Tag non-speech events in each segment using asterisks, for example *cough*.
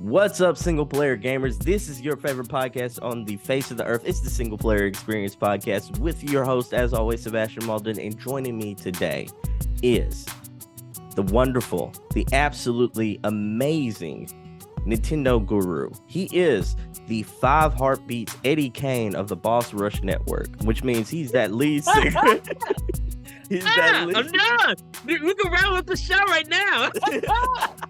What's up, single player gamers? This is your favorite podcast on the face of the earth. It's the Single Player Experience Podcast with your host, as always, Sebastion Mauldin. And joining me today is the wonderful, the absolutely amazing Nintendo guru. He is the five heartbeats Eddie King of the Boss Rush Network, which means he's that lead *laughs* singer. *laughs* he's that ah, lead I'm done. We can round with the show right now. *laughs*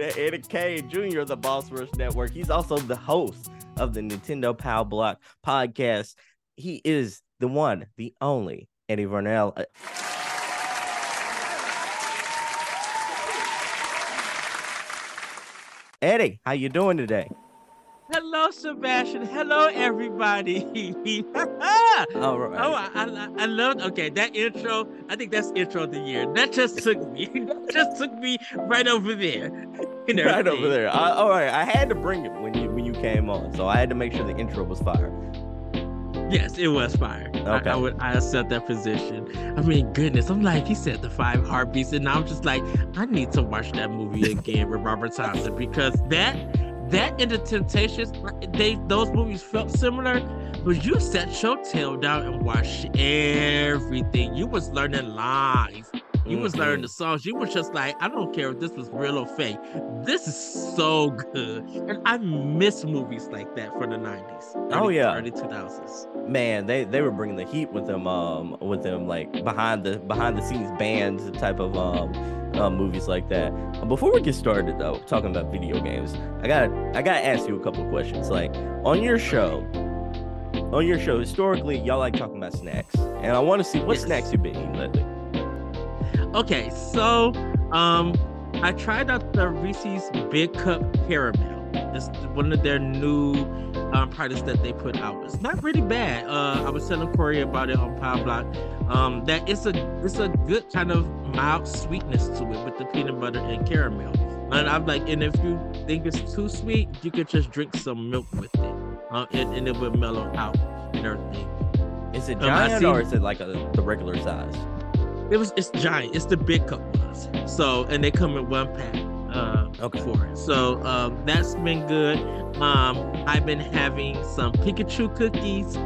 Eddie King Jr. of the Boss Rush Network. He's also the host of the Nintendo Power Block podcast. He is the one, the only Eddie Varnell. Uh, Eddie, how you doing today? Hello, Sebastion. Hello, everybody. *laughs* All right. Oh, I, I, I love. Okay, that intro. I think that's intro of the year. That just took me. *laughs* that just took me right over there. right over there. I, all right. I had to bring it when you when you came on, so I had to make sure the intro was fire. Yes, it was fire. Okay. I, I would I accept that position. I mean, goodness, I'm like, he said the five heartbeats, and I'm just like, I need to watch that movie again with Robert Thompson because that that and the Temptations, they those movies felt similar, but you set your tail down and watched everything. You was learning lines. You was learning the songs. You was just like, I don't care if this was real or fake. This is so good, and I miss movies like that from the '90s. Oh yeah, early 2000s. Man, they they were bringing the heat with them. Um, with them like behind the behind the scenes bands type of um. Uh, movies like that. Before we get started, though, talking about video games, I got I got to ask you a couple of questions. Like on your show, on your show, historically, y'all like talking about snacks, and I want to see what yes. snacks you've been eating lately. Okay, so um, I tried out the Reese's Big Cup Caramel. It's one of their new um, products that they put out. It's not really bad. Uh, I was telling Corey about it on Power Block. Um, that it's a it's a good kind of mild sweetness to it with the peanut butter and caramel. And I'm like, and if you think it's too sweet, you could just drink some milk with it, uh, and, and it would mellow out and everything. Is it um, giant um, or is it like a, the regular size? It was it's giant. It's the big cup ones. So and they come in one pack. Uh, okay. For it. So um, that's been good. Um, I've been having some Pikachu cookies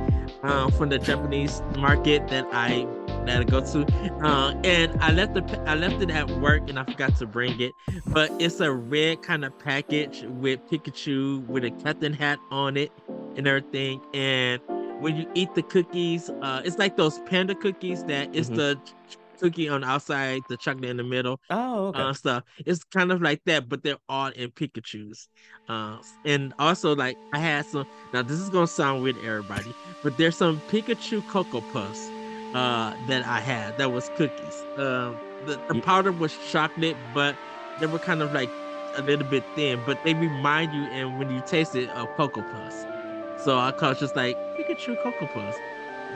um, from the Japanese market that I that I go to, uh, and I left the I left it at work and I forgot to bring it. But it's a red kind of package with Pikachu with a captain hat on it and everything. And when you eat the cookies, uh, it's like those panda cookies that is mm-hmm. the cookie on the outside, the chocolate in the middle. Oh, okay. Uh, stuff. It's kind of like that, but they're all in Pikachu's. Uh, and also, like I had some. Now this is gonna sound weird, to everybody, but there's some Pikachu Cocoa Puffs uh, that I had. That was cookies. Um, the, the powder was chocolate, but they were kind of like a little bit thin, but they remind you, and when you taste it, of Cocoa Puffs. So I call it just like Pikachu Cocoa Puffs.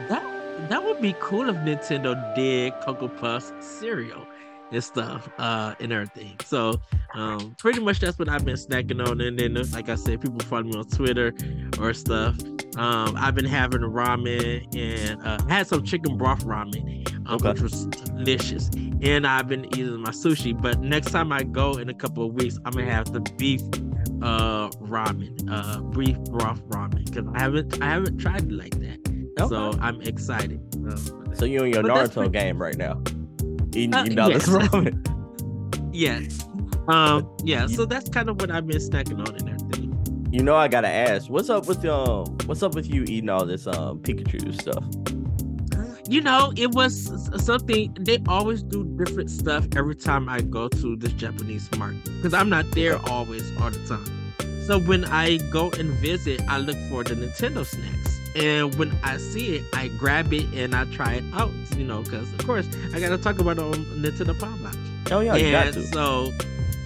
That that would be cool if Nintendo did Cocoa Puffs cereal and stuff uh and everything. So um pretty much that's what i've been snacking on. And then like i said people follow me on twitter or stuff. Um i've been having ramen and uh I had some chicken broth ramen um, okay. which was delicious. And i've been eating my sushi. But next time i go in a couple of weeks i'm gonna have the beef uh ramen uh beef broth ramen. Because i haven't i haven't tried it like that Okay. So I'm excited. So you're in your Naruto game right now. Eating, uh, eating all yes. this *laughs* ramen. yes. Um. Yeah. So that's kind of what I've been snacking on and everything. You know, I gotta ask, what's up with um, what's up with you eating all this um Pikachu stuff? You know, it was something they always do different stuff every time I go to this Japanese market because I'm not there always all the time. So when I go and visit, I look for the Nintendo snacks. And when I see it, I grab it and I try it out, you know, because of course I gotta talk about it on Nintendo Power Block. Oh yeah, you got to. so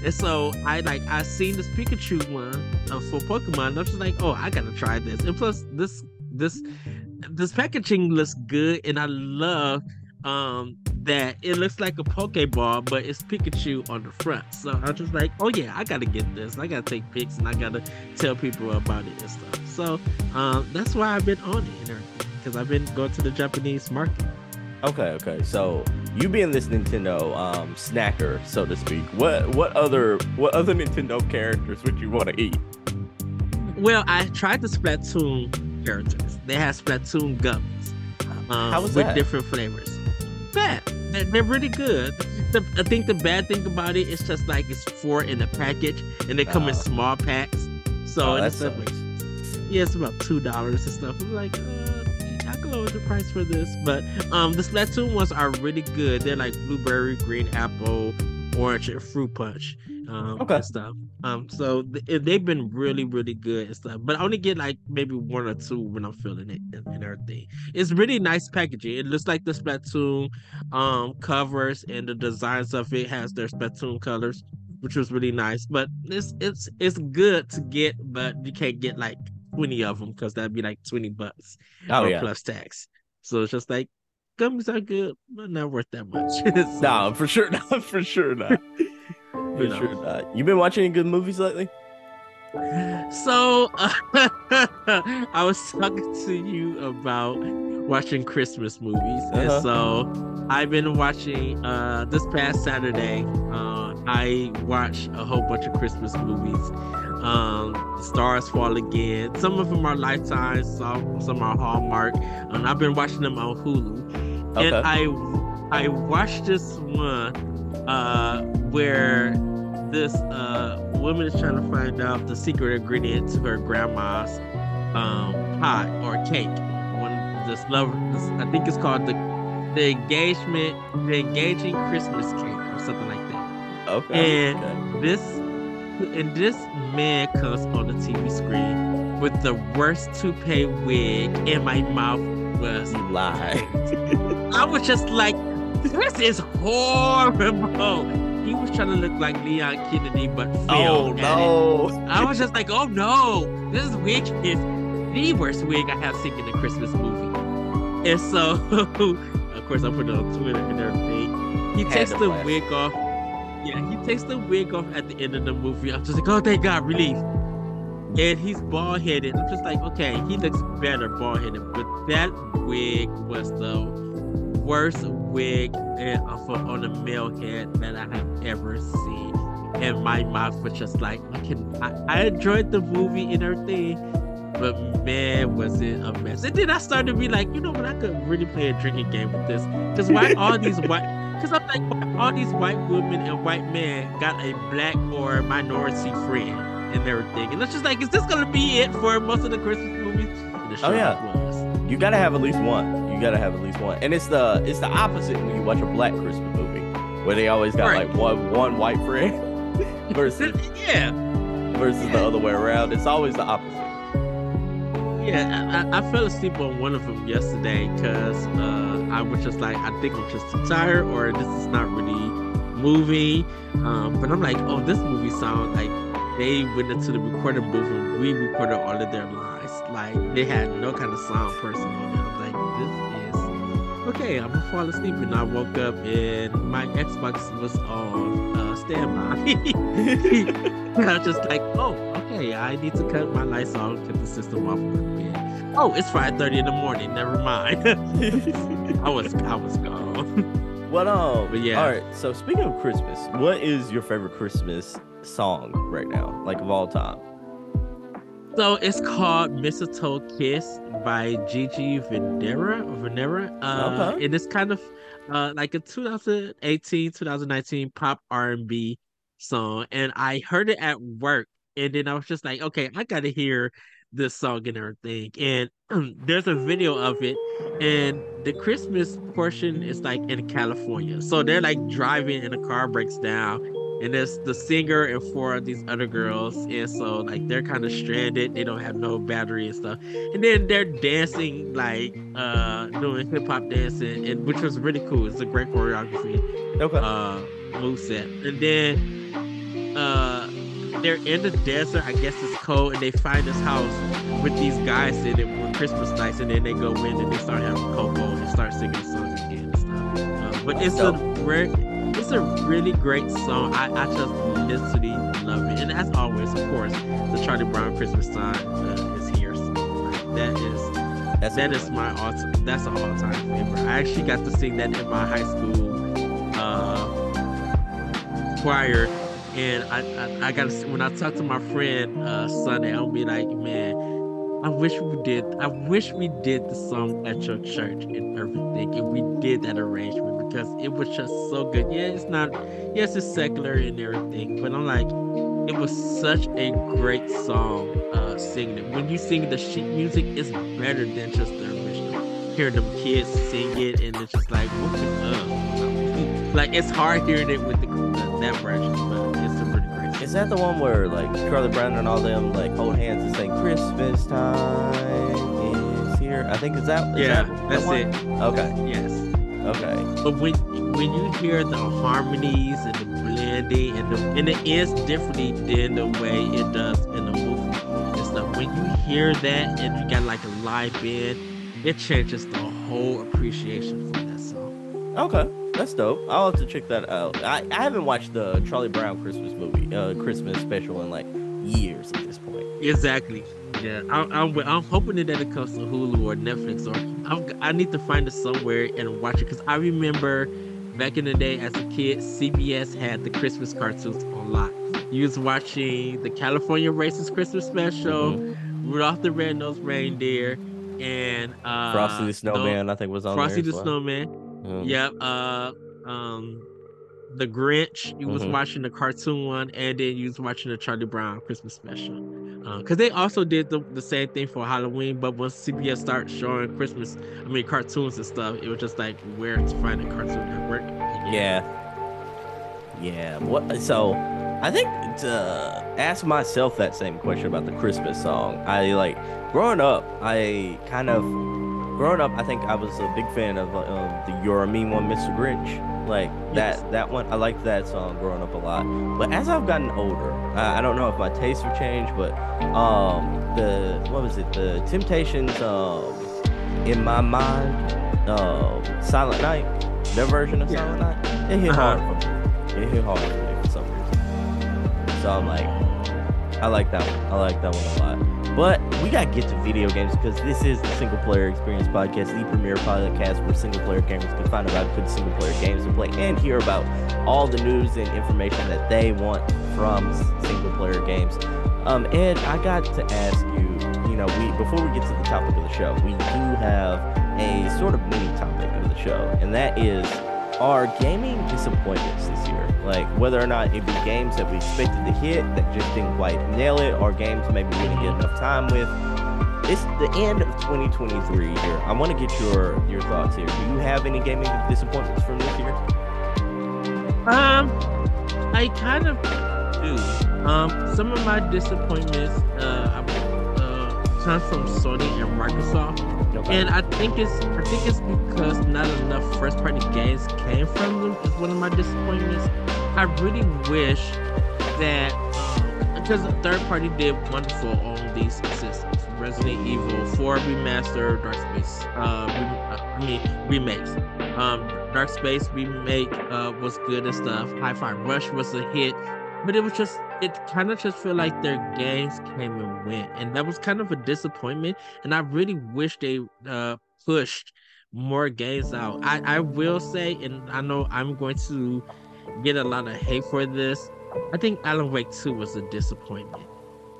and so I like I seen this Pikachu one uh, for Pokemon. And I'm just like, oh, I gotta try this. And plus, this this this packaging looks good, and I love um that it looks like a Pokeball, but it's Pikachu on the front. So I was just like, oh yeah, I gotta get this. I gotta take pics and I gotta tell people about it and stuff. So um, that's why I've been on it and everything because I've been going to the Japanese market. Okay, okay. So you being this Nintendo um, snacker, so to speak, what what other what other *laughs* Nintendo characters would you want to eat? Well, I tried the Splatoon characters. They have Splatoon gummies. Um, How was with that? different flavors. Bad. They're, they're really good. The, I think the bad thing about it is just like it's four in a package and they come in Oh. small packs. So oh, it's like, yeah, it's about two dollars and stuff. I'm like, uh, I can lower the price for this, but um, the Splatoon ones are really good. They're like blueberry, green apple, orange, and fruit punch. Um, Okay. stuff. Um, so th- they've been really, really good and stuff. But I only get like maybe one or two when I'm feeling it and, and everything. It's really nice packaging. It looks like the Splatoon um covers and the designs of it has their Splatoon colors, which was really nice. But it's it's it's good to get, but you can't get like 20 of them because that'd be like 20 bucks Oh yeah. plus tax. So it's just like gummies are good, but not worth that much. *laughs* So, No, for sure not. For sure not. *laughs* For You know. sure not. You been watching any good movies lately? So *laughs* I was talking to you about watching Christmas movies, and Uh-huh. so I've been watching. Uh, this past Saturday, uh, I watched a whole bunch of Christmas movies. Um, Stars Fall Again. Some of them are Lifetime, some some are Hallmark, and I've been watching them on Hulu. Okay. And I I watched this one uh, where this uh, woman is trying to find out the secret ingredient to her grandma's um, pie or cake. One this love, this, I think it's called the the engagement, the engaging Christmas cake or something like that. okay. and- okay. This and this man comes on the TV screen with the worst toupee wig, and my mouth was You lied. *laughs* I was just like, this is horrible. He was trying to look like Leon Kennedy, but oh failed it. no. I was just like, oh no, this wig is the worst wig I have seen in a Christmas movie. And so, *laughs* of course, I put it on Twitter and everything. He Had takes the wig off. Yeah, he takes the wig off at the end of the movie. I'm just like, oh, thank God, relief. And he's bald headed. I'm just like, okay, he looks better bald headed, but that wig was the worst wig and of a- on a male head that I have ever seen. And my mouth was just like, I can. I, I enjoyed the movie and everything, but man, was it a mess. And then I started to be like, you know what? I could really play a drinking game with this. Because why *laughs* all these white? Because I'm like, why all these white women and white men got a black or minority friend and everything, and it's just like, is this gonna be it for most of the Christmas movies? It Oh, yeah. was. You gotta have at least one. You gotta have at least one. And it's the it's the opposite when you watch a black Christmas movie, where they always got Right. like one one white friend *laughs* versus *laughs* yeah. versus the other way around. It's always the opposite. Yeah, I, I, I fell asleep on one of them yesterday because uh, I was just like, I think I'm just too tired, or this is not really movie. Um, but I'm like, oh, this movie sounds like they went into the recording booth and we recorded all of their lines. Like they had no kind of sound person on it. Okay. I'm gonna fall asleep, and I woke up and my Xbox was on uh, standby. *laughs* And I was just like, oh, okay, I need to cut my lights off, cut the system off. Oh, it's 5:30 in the morning. Never mind. *laughs* I was I was gone. What um? But yeah. All right. So speaking of Christmas, what is your favorite Christmas song right now, like of all time? So it's called Mistletoe Kiss by Gigi Venera. Venera. Uh, Okay. and it's kind of uh like a 2018, 2019 pop R&B song. And I heard it at work, and then I was just like, okay, I gotta hear this song and everything. And *clears throat* there's a video of it, and the Christmas portion is like in California. So they're like driving, and the car breaks down, and there's the singer and four of these other girls. And so like they're kind of stranded. They don't have no battery and stuff. And then they're dancing like uh doing hip-hop dancing and which was really cool. It's a great choreography. Okay. uh moveset and then uh they're in the desert i guess it's cold and they find this house with these guys in it for christmas nights. And then they go in and they start having cocoa and start singing songs again and stuff. Uh, but it's a great it's a really great song. I, I just literally love it. And as always, of course, the Charlie Brown Christmas song uh, is here. So, like, that is That's that is my all that's an all time favorite. I actually got to sing that in my high school choir, and I I, I got when I talk to my friend uh, Sunday, I'll be like, man, I wish we did. I wish we did the song at your church and everything, and we did that arrangement because it was just so good. Yeah, it's not. Yes, it's secular and everything, but I'm like, it was such a great song. Uh, singing it. When you sing the sheet music, it's better than just the original. Hearing them kids sing it, and it's just like, what the, uh, like it's hard hearing it with the, uh, that version, but it's a pretty great. Song. Is that the one where like Charlie Brown and all them like hold hands and say Christmas time is here? I think is that is Yeah, that, that's that it. Okay, Yes. Okay. But when when you hear the harmonies and the blending and the and it is differently than the way it does in the movie and stuff. When you hear that and you got like a live band, it changes the whole appreciation for that song. Okay, that's dope. I'll have to check that out. I, I haven't watched the Charlie Brown Christmas movie, uh, Christmas special in like years at this point. Exactly. Yeah, I'm, I'm, I'm hoping that it comes to Hulu or Netflix, or I'm, I need to find it somewhere and watch it because I remember back in the day as a kid, CBS had the Christmas cartoons on lock. You was watching the California Raisins Christmas special, Mm-hmm. Rudolph the Red-Nosed Reindeer, and uh, Frosty the no- Snowman, I think, was on Frosty the well. Snowman. Mhm. Yep. Uh, um, the Grinch. You was Mhm. watching the cartoon one, and then you was watching the Charlie Brown Christmas special. Because they also did the, the same thing for Halloween, but once CBS started showing Christmas, I mean cartoons and stuff, it was just like where to find a Cartoon Network. Yeah. Yeah. What? So, I think to ask myself that same question about the Christmas song. I like growing up. I kind of growing up. I think I was a big fan of uh, the "You're a Mean One, Mr. Grinch." Like Yes. that. That one. I liked that song growing up a lot. But as I've gotten older, I, I don't know if my tastes have changed, but um, the what was it? The Temptations. Um, in my mind, um, Silent Night. Their version of Yeah. Silent Night. It hit Uh-huh. hard for me. It hit hard for me for some reason. So I'm like, I like that one. I like that one a lot. But we gotta get to video games because this is the Single Player Experience Podcast, the premier podcast where single player gamers can find out good single player games to play and hear about all the news and information that they want from single player games. Um, I got to ask you, you know, we before we get to the topic of the show, we do have a sort of mini topic of the show, and that is our gaming disappointments this year. Like whether or not it be games that we expected to hit that just didn't quite nail it, or games maybe we didn't get enough time with. It's the end of 2023 here. I want to get your your thoughts here. Do you have any gaming disappointments from this year? Um, I kind of do. Um, some of my disappointments, uh, uh, come from Sony and Microsoft. Okay. And I think it's I think it's because not enough first party games came from them is one of my disappointments. I really wish that um, because third party did wonderful on these systems. Resident Evil 4 remaster, Dark Space, uh, I mean remakes. Um, Dark Space remake uh, was good and stuff. Hi-Fi Rush was a hit, but it was just it kind of just feel like their games came and went, and that was kind of a disappointment. And I really wish they uh, pushed more games out. I I will say, and I know I'm going to get a lot of hate for this. I think Alan Wake 2 was a disappointment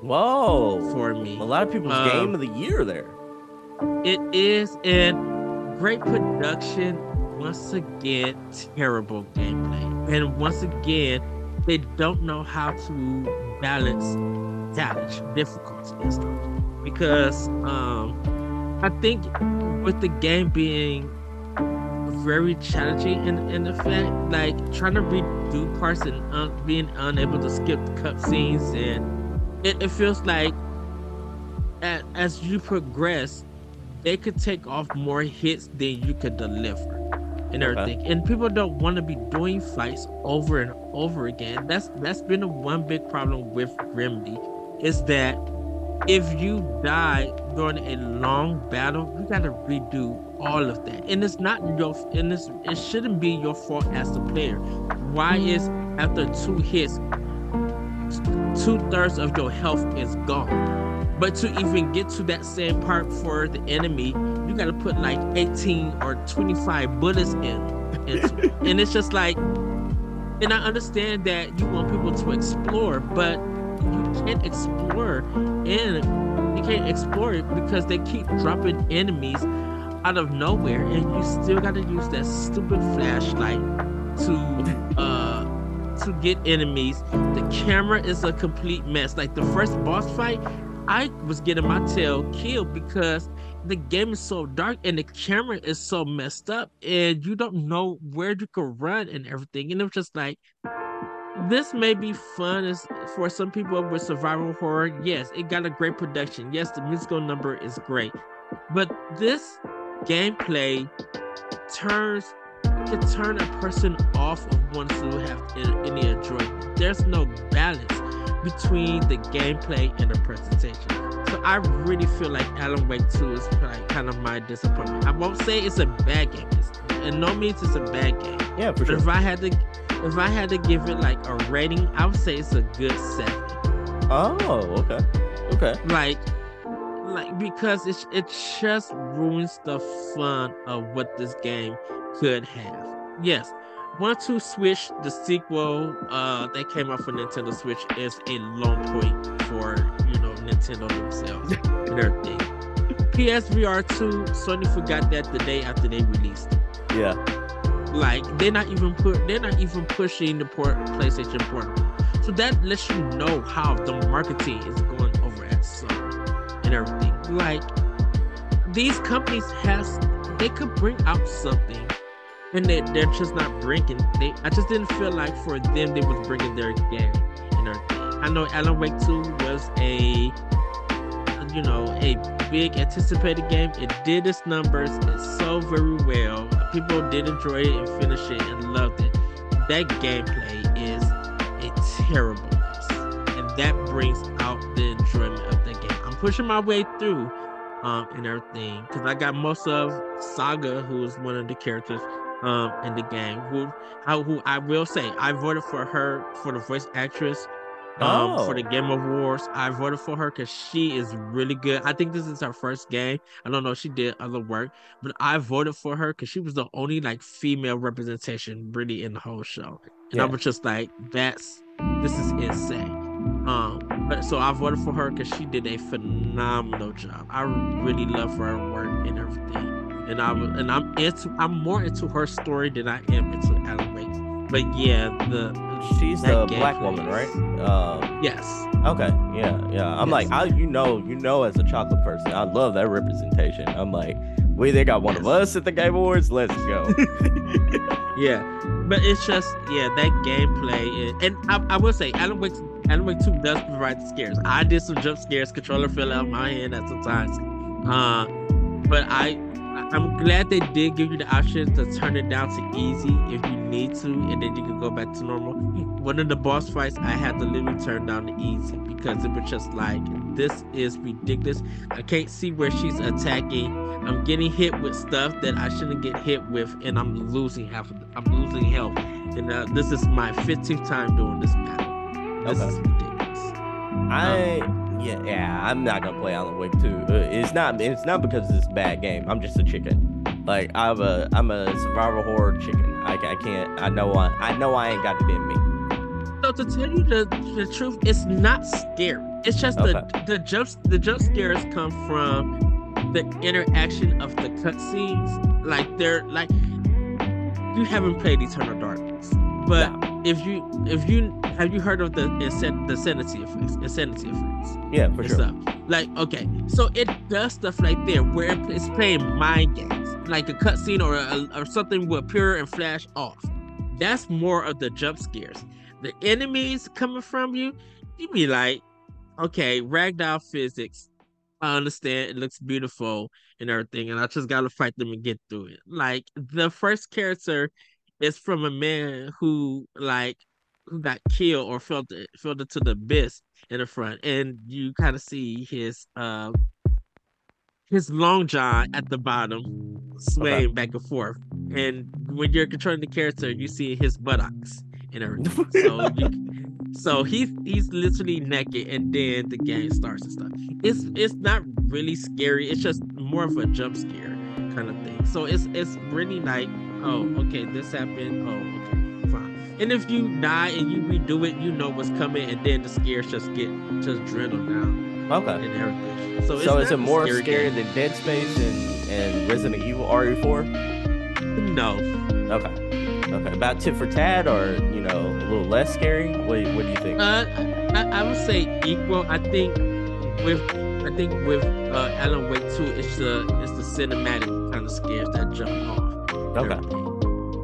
Whoa. for me. A lot of people's Um, game of the year there. It is, and great production. Once again, terrible gameplay, and once again, they don't know how to balance challenge, difficulty, and stuff. Because um, I think with the game being very challenging in, in effect, like trying to redo parts and un- being unable to skip cutscenes, and it, it feels like a- as you progress, they could take off more hits than you could deliver and Okay. everything. And people don't want to be doing fights over and over again. That's that's been the one big problem with Remedy is that if you die during a long battle, you gotta redo all of that. And it's not your and it's, it shouldn't be your fault as the player. Why is after two hits, two thirds of your health is gone? But to even get to that same part for the enemy, you gotta put like 18 or 25 bullets in. *laughs* it. and it's just like and I understand that you want people to explore, but you can't explore and you can't explore it because they keep dropping enemies out of nowhere, and you still got to use that stupid flashlight to *laughs* uh to get enemies. The camera is a complete mess. Like the first boss fight, I was getting my tail killed because the game is so dark and the camera is so messed up and you don't know where you can run and everything. And it was just like this may be fun as for some people with survival horror. Yes, it got a great production. Yes, the musical number is great. But this gameplay turns can turn a person off of wanting to have any enjoyment. There's no balance between the gameplay and the presentation. So I really feel like Alan Wake 2 is like kind of my disappointment. I won't say it's a bad game. It's, in no means it's a bad game. Yeah, for But sure. if I had to if I had to give it like a rating, I would say it's a good seven. Oh, okay. Okay. Like like because it it just ruins the fun of what this game could have. Yes. One Two Switch, the sequel uh that came out for Nintendo Switch is a long point for you know Nintendo themselves *laughs* and everything. PSVR 2, Sony forgot that the day after they released. it. Yeah. Like they're not even put they're not even pushing the port PlayStation Portable. So that lets you know how the marketing is going over at Sony and everything. Like these companies has they could bring out something and they, they're just not bringing they I just didn't feel like for them they was bringing their game and everything. I know Alan Wake 2 was a you know a big anticipated game. It did its numbers it's so very well. People did enjoy it and finish it and loved it. That gameplay is a terrible. And that brings out the enjoyment of the game. I'm pushing my way through um and everything. Cause I got most of Saga, who is one of the characters um in the game, who how who I will say I voted for her for the voice actress um, for the Oh. Game Awards. I voted for her because she is really good. I think this is her first game. I don't know if she did other work, but I voted for her because she was the only like female representation really in the whole show. And I was just like, that's this is insane. Um, but so I voted for her because she did a phenomenal job. I really love her work and everything. And I was, and I'm into, I'm more into her story than I am into Alan Wake. But yeah, the She's the black woman, right? Um, yes, okay. Yeah, yeah. I'm like, I, you know, you know, as a chocolate person, I love that representation. I'm like, we they got one of us at the Game Awards. Let's go. *laughs* yeah, but it's just yeah that gameplay is, and I, I will say Alan Wake Alan Wake Two does provide the scares. I did some jump scares. Controller fell out of my hand at some times, uh, but I I'm glad they did give you the option to turn it down to easy if you need to, and then you can go back to normal. One of the boss fights I had to literally turn down to easy because it was just like this is ridiculous. I can't see where she's attacking. I'm getting hit with stuff that I shouldn't get hit with, and I'm losing half. Of I'm losing health, and uh, this is my 15th time doing this battle. This Okay. is ridiculous. I yeah yeah I'm not gonna play Alan Wake 2. Uh, it's not it's not because it's a bad game. I'm just a chicken. Like I'm a I'm a survival horror chicken. I, I can't I know I I know I ain't got it in me. So to tell you the, the truth, it's not scary. It's just the the jumps the jump scares come from the interaction of the cutscenes. Like they're like you haven't played Eternal Darkness, but if you if you have you heard of the the sanity effects insanity effects Yeah, for sure. stuff like okay so it does stuff like there where it's playing mind games like a cutscene or a, or something will appear and flash off. That's more of the jump scares. The enemies coming from you you be like okay ragdoll physics i understand it looks beautiful and everything and i just gotta fight them and get through it. Like the first character is from a man who like who got killed or fell to, fell into the abyss in the front. And you kind of see his uh his long john at the bottom swaying back and forth. And when you're controlling the character you see his buttocks and everything. *laughs* So you so he's he's literally naked and then the game starts and stuff. It's it's not really scary. It's just more of a jump scare kind of thing. So it's it's really like oh okay this happened. Oh okay And if you die and you redo it, you know what's coming, and then the scares just get just dwindle down Okay. and everything. So, So is it more scary scary than Dead Space and, and Resident Evil RE4? No, Okay. Okay. About tit for tat or, you know, a little less scary? What, what do you think? uh, I, I would say equal. I think with I think with uh, Alan Wake 2, it's the it's the cinematic kind of scares that jump off. okay.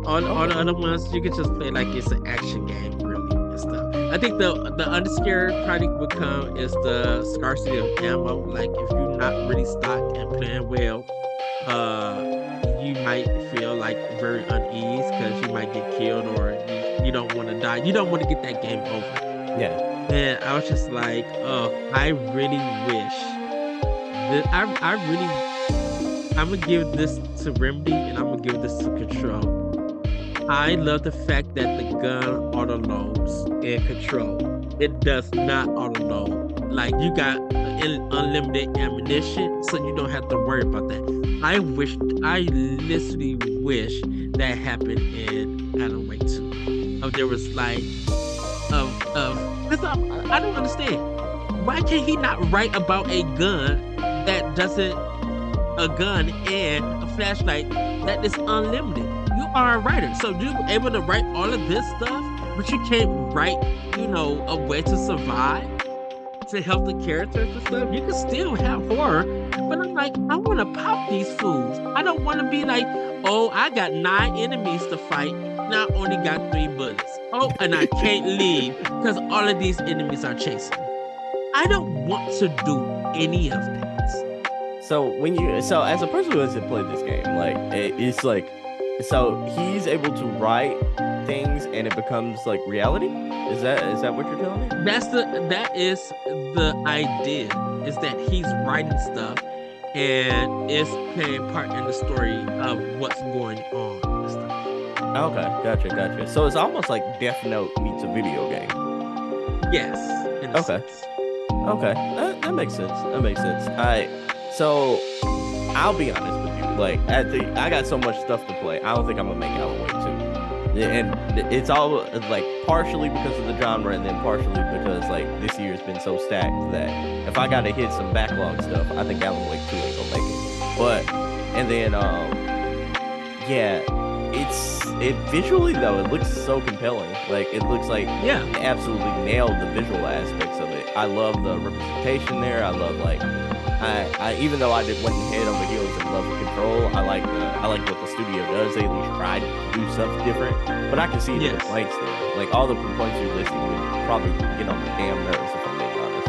All the other ones you can just play like it's an action game, really, and stuff. I think the the underscared probably would come is the scarcity of ammo. Like if you're not really stocked and playing well, uh, you might feel like very unease because you might get killed or you, you don't want to die. You don't want to get that game over. Yeah. And I was just like, oh, I really wish that I I really I'm gonna give this to Remedy and I'm gonna give this to Control. I love the fact that the gun auto loads in Control. It does not auto load. Like you got unlimited ammunition, so you don't have to worry about that. I wish I literally wish that happened in Alan Wake 2. Oh, there was like of of because I, I don't understand why can't he not write about a gun that doesn't a gun and a flashlight that is unlimited are a writer so you're able to write all of this stuff but you can't write you know a way to survive to help the characters and stuff you can still have horror but i'm like i want to pop these fools i don't want to be like oh i got nine enemies to fight now I only got three bullets. Oh, and I can't *laughs* leave because all of these enemies are chasing me. I don't want to do any of that. So when you so as a person who hasn't played this game, like it, it's like so he's able to write things and it becomes like reality. Is that is that what you're telling me? That's the that is the idea is that he's writing stuff and it's playing part in the story of what's going on. Okay, gotcha, gotcha. So it's almost like Death Note meets a video game. Yes. Okay. sense. Okay, that, that makes sense. That makes sense. I so I'll be honest. Like I think I got so much stuff to play. I don't think I'm gonna make Alan Wake two. Yeah, And it's all like partially because of the genre, and then partially because like this year's been so stacked that if I gotta hit some backlog stuff, I think Alan Wake two ain't gonna make it. But and then um yeah, it's it visually though it looks so compelling. Like it looks like Yeah. absolutely nailed the visual aspects of it. I love the representation there. I love like I, I even though I did went head over heels in love with control, I like the I like what the studio does. They at least tried to do something different. But I can see the Yes. complaints there. Like all the complaints you're listing would probably get on my damn nerves if I'm being honest.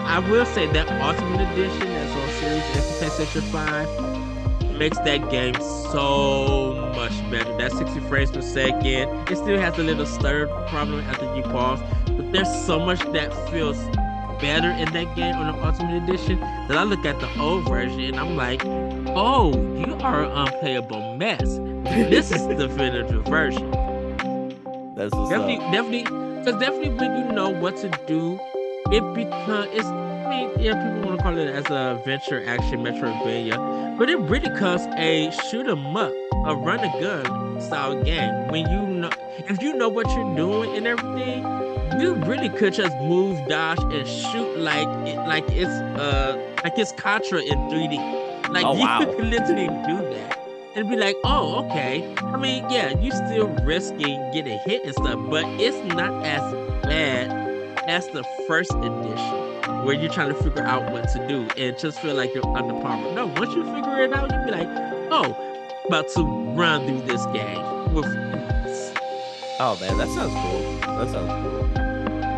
I will say that Ultimate Edition that's on Series X and PlayStation 5 makes that game so much better. That 60 frames per second. It still has a little stutter problem after you pause, but there's so much that feels better in that game on the Ultimate Edition that I look at the old version and I'm like, oh, you are an unplayable mess. This is the definitive version That's what's definitely, up. definitely, because definitely when you know what to do, it becomes. It's. I mean, yeah, people want to call it as a venture action Metroidvania, but it really becomes a shoot 'em up, a run a gun style game. When you know, if you know what you're doing and everything, you really could just move, dodge, and shoot like it, like it's uh like it's Contra in 3D. Like Oh, you wow. could literally do that and be like, oh, okay. I mean, yeah, you still risking getting hit and stuff, but it's not as bad as the first edition, where you're trying to figure out what to do and just feel like you're underpowered. No, once you figure it out, you be like, oh, about to run through this game with. Oh man, that sounds cool. That sounds cool.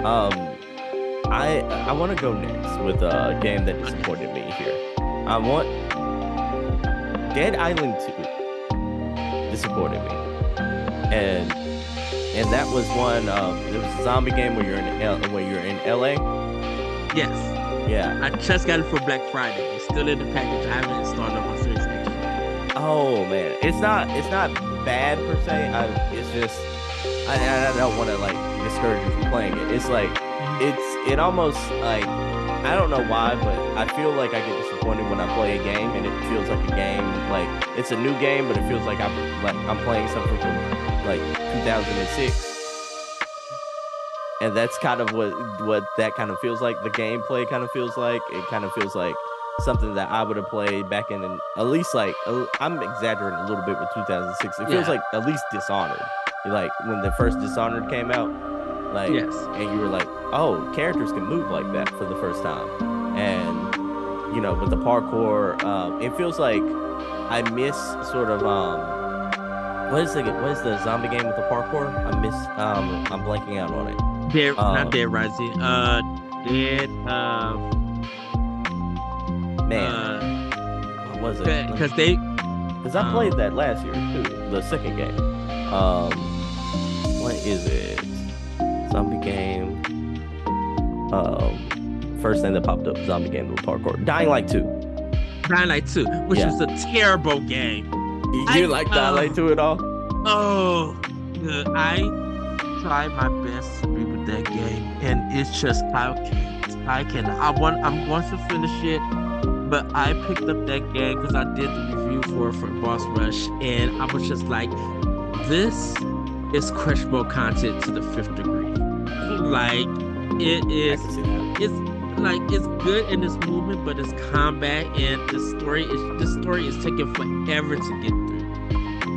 Um, I I want to go next with a game that disappointed me here. I want Dead Island Two disappointed me, and and that was one. Um, it was a zombie game where you're in L, where you're in LA. Yes, Yeah. I just got it for Black Friday. It's still in the package. I haven't installed it on Series X. yet. Oh man, it's not it's not bad per se. I, it's just I, I don't want to like discourage you from playing it. It's like it's it almost like I don't know why, but I feel like I get disappointed when I play a game and it feels like a game like it's a new game, but it feels like I'm like I'm playing something from like 2006 and that's kind of what what that kind of feels like the gameplay kind of feels like it kind of feels like something that i would have played back in at least like i'm exaggerating a little bit with 2006 it feels Yeah. like at least dishonored like when the first dishonored came out like Yes. and you were like oh characters can move like that for the first time and you know with the parkour um it feels like i miss sort of um what is the what is the zombie game with the parkour i miss um i'm blanking out on it Dead, Um, not Dead Rising. Uh, Dead. Uh, man uh, what was it because they. Because i played that last year too the second game um what is it zombie game um first thing that popped up zombie game with parkour dying light 2 Dying Light 2, which Yeah. was a terrible game. you I- like dying light uh, 2 at all Oh, good. I tried my best to be with that game, and it's just I can't. I can. I want. I'm going to finish it, but I picked up that game because I did the review for for Boss Rush, and I was just like, this is questionable content to the fifth degree. Like, it is can see that. it's like it's good in its movement, but it's combat and the story is this story is taking forever to get through.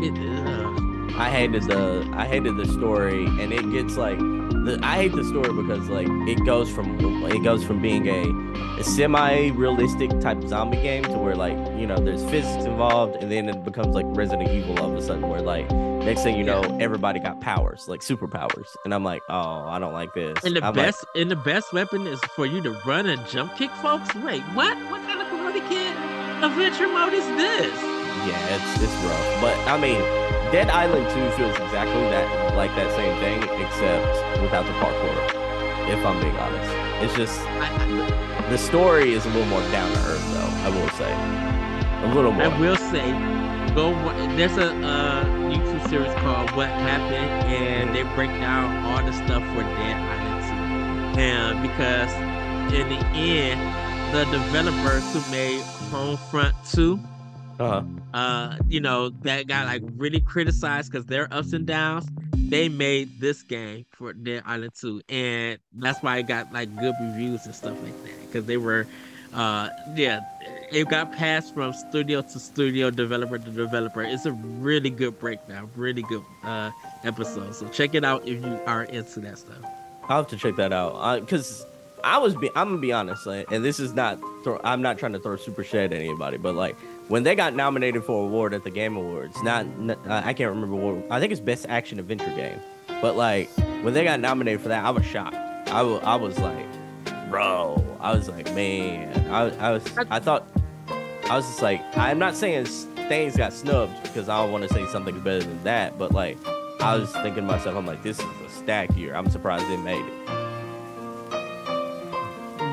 It, uh, I hated the I hated the story, and it gets like the I hate the story because like it goes from it goes from being a, a semi-realistic type zombie game to where like you know there's physics involved, and then it becomes like Resident Evil all of a sudden, where like next thing you know everybody got powers like superpowers, and I'm like oh I don't like this. and the I'm like, best and the best weapon is for you to run and jump kick folks. Wait, what? What kind of Karate Kid adventure mode is this? yeah, it's it's rough, but I mean. Dead Island 2 feels exactly that like that same thing, except without the parkour. If I'm being honest, it's just The story is a little more down to earth, though. I will say, a little more. I will say, go. There's a uh, YouTube series called "What Happened," and they break down all the stuff for Dead Island 2. And because in the end, the developers who made Homefront 2, Uh-huh. uh, you know, that got like really criticized because their ups and downs. They made this game for Dead Island 2, and that's why it got like good reviews and stuff like that. Because they were, uh, yeah, it got passed from studio to studio, developer to developer. It's a really good breakdown, really good uh episode. So check it out if you are into that stuff. I'll have to check that out. Because I was, be- I'm gonna be honest, like, and this is not, throw- I'm not trying to throw super shade at anybody, but like when they got nominated for an award at the Game Awards, not, uh, I can't remember what, I think it's Best Action Adventure Game, but like when they got nominated for that, I was shocked. I I was like, bro, I was like, man, I, I was, I thought, I was just like, I'm not saying things got snubbed because I don't want to say something's better than that, but like I was thinking to myself, I'm like, this is a stacked year. I'm surprised they made it.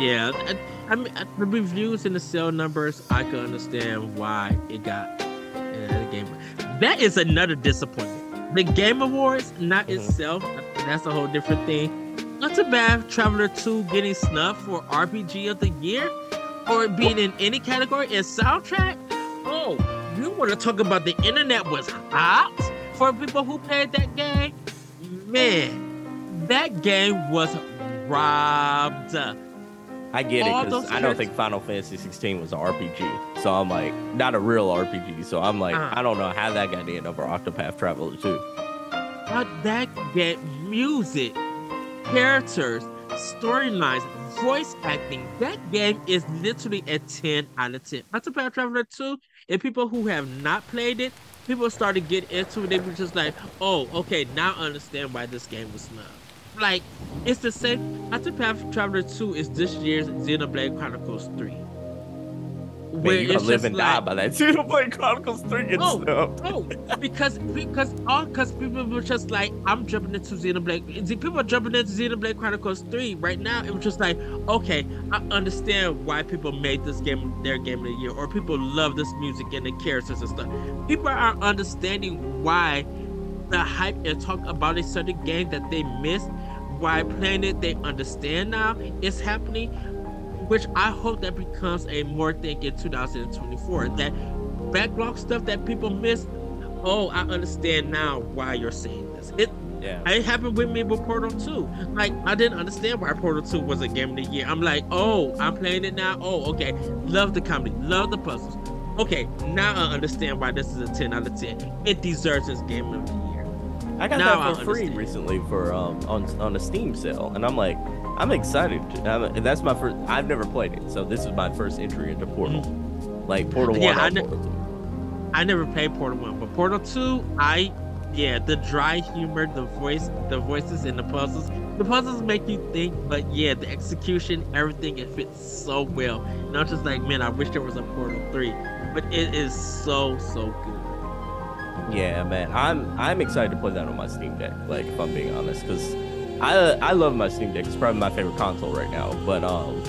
Yeah, I, I mean uh, the reviews and the sale numbers, I can understand why it got in the game. That is another disappointment. The Game Awards, not Mhm. itself, that's a whole different thing. Octopath Traveler 2 getting snubbed for RPG of the year or being in any category and soundtrack. Oh, you want to talk about the internet was hot for people who played that game? Man, that game was robbed. I get it because I don't think Final Fantasy 16 was an RPG. So I'm like, not a real RPG. So I'm like, Uh. I don't know how that got in over Octopath Traveler 2. But that game, music, characters, storylines, voice acting, that game is literally a 10 out of 10. Octopath Traveler 2, and people who have not played it, people started getting into it. They were just like, oh, okay, now I understand why this game was snubbed. Like, it's the same. Octopath Traveler 2 is this year's Xenoblade Chronicles 3. Man, you gonna it's live and die by that. *laughs* Xenoblade Chronicles 3 gets Oh, snubbed. Oh, because because all because people were just like, I'm jumping into Xenoblade. People are jumping into Xenoblade Chronicles 3 right now. It was just like, okay, I understand why people made this game their game of the year, or people love this music and the characters and stuff. People are understanding why the hype and talk about a certain game that they missed. Why playing it, they understand now. It's happening, which I hope that becomes a more thing in 2024. That backlog stuff that people miss oh, I understand now why you're saying this. It Yeah. it happened with me with Portal 2. Like I didn't understand why Portal 2 was a game of the year. I'm like, oh, I'm playing it now. Oh, okay. Love the comedy, love the puzzles. Okay, now I understand why this is a 10 out of 10. It deserves this game of the year. I got Now that for free recently for um on on a Steam sale, and I'm like, I'm excited. I'm, and that's my first. I've never played it, so this is my first entry into Portal. Like Portal Mm-hmm. Yeah, One I kn- Portal Two. I never played Portal 1, but Portal 2, I yeah, the dry humor, the voice, the voices and the puzzles. The puzzles make you think, but yeah, the execution, everything it fits so well. And I'm just like, man, I wish there was a Portal 3. But it is so so good. Yeah, man, I'm I'm excited to play that on my Steam Deck. Like, if I'm being honest, because I I love my Steam Deck. It's probably my favorite console right now. But um,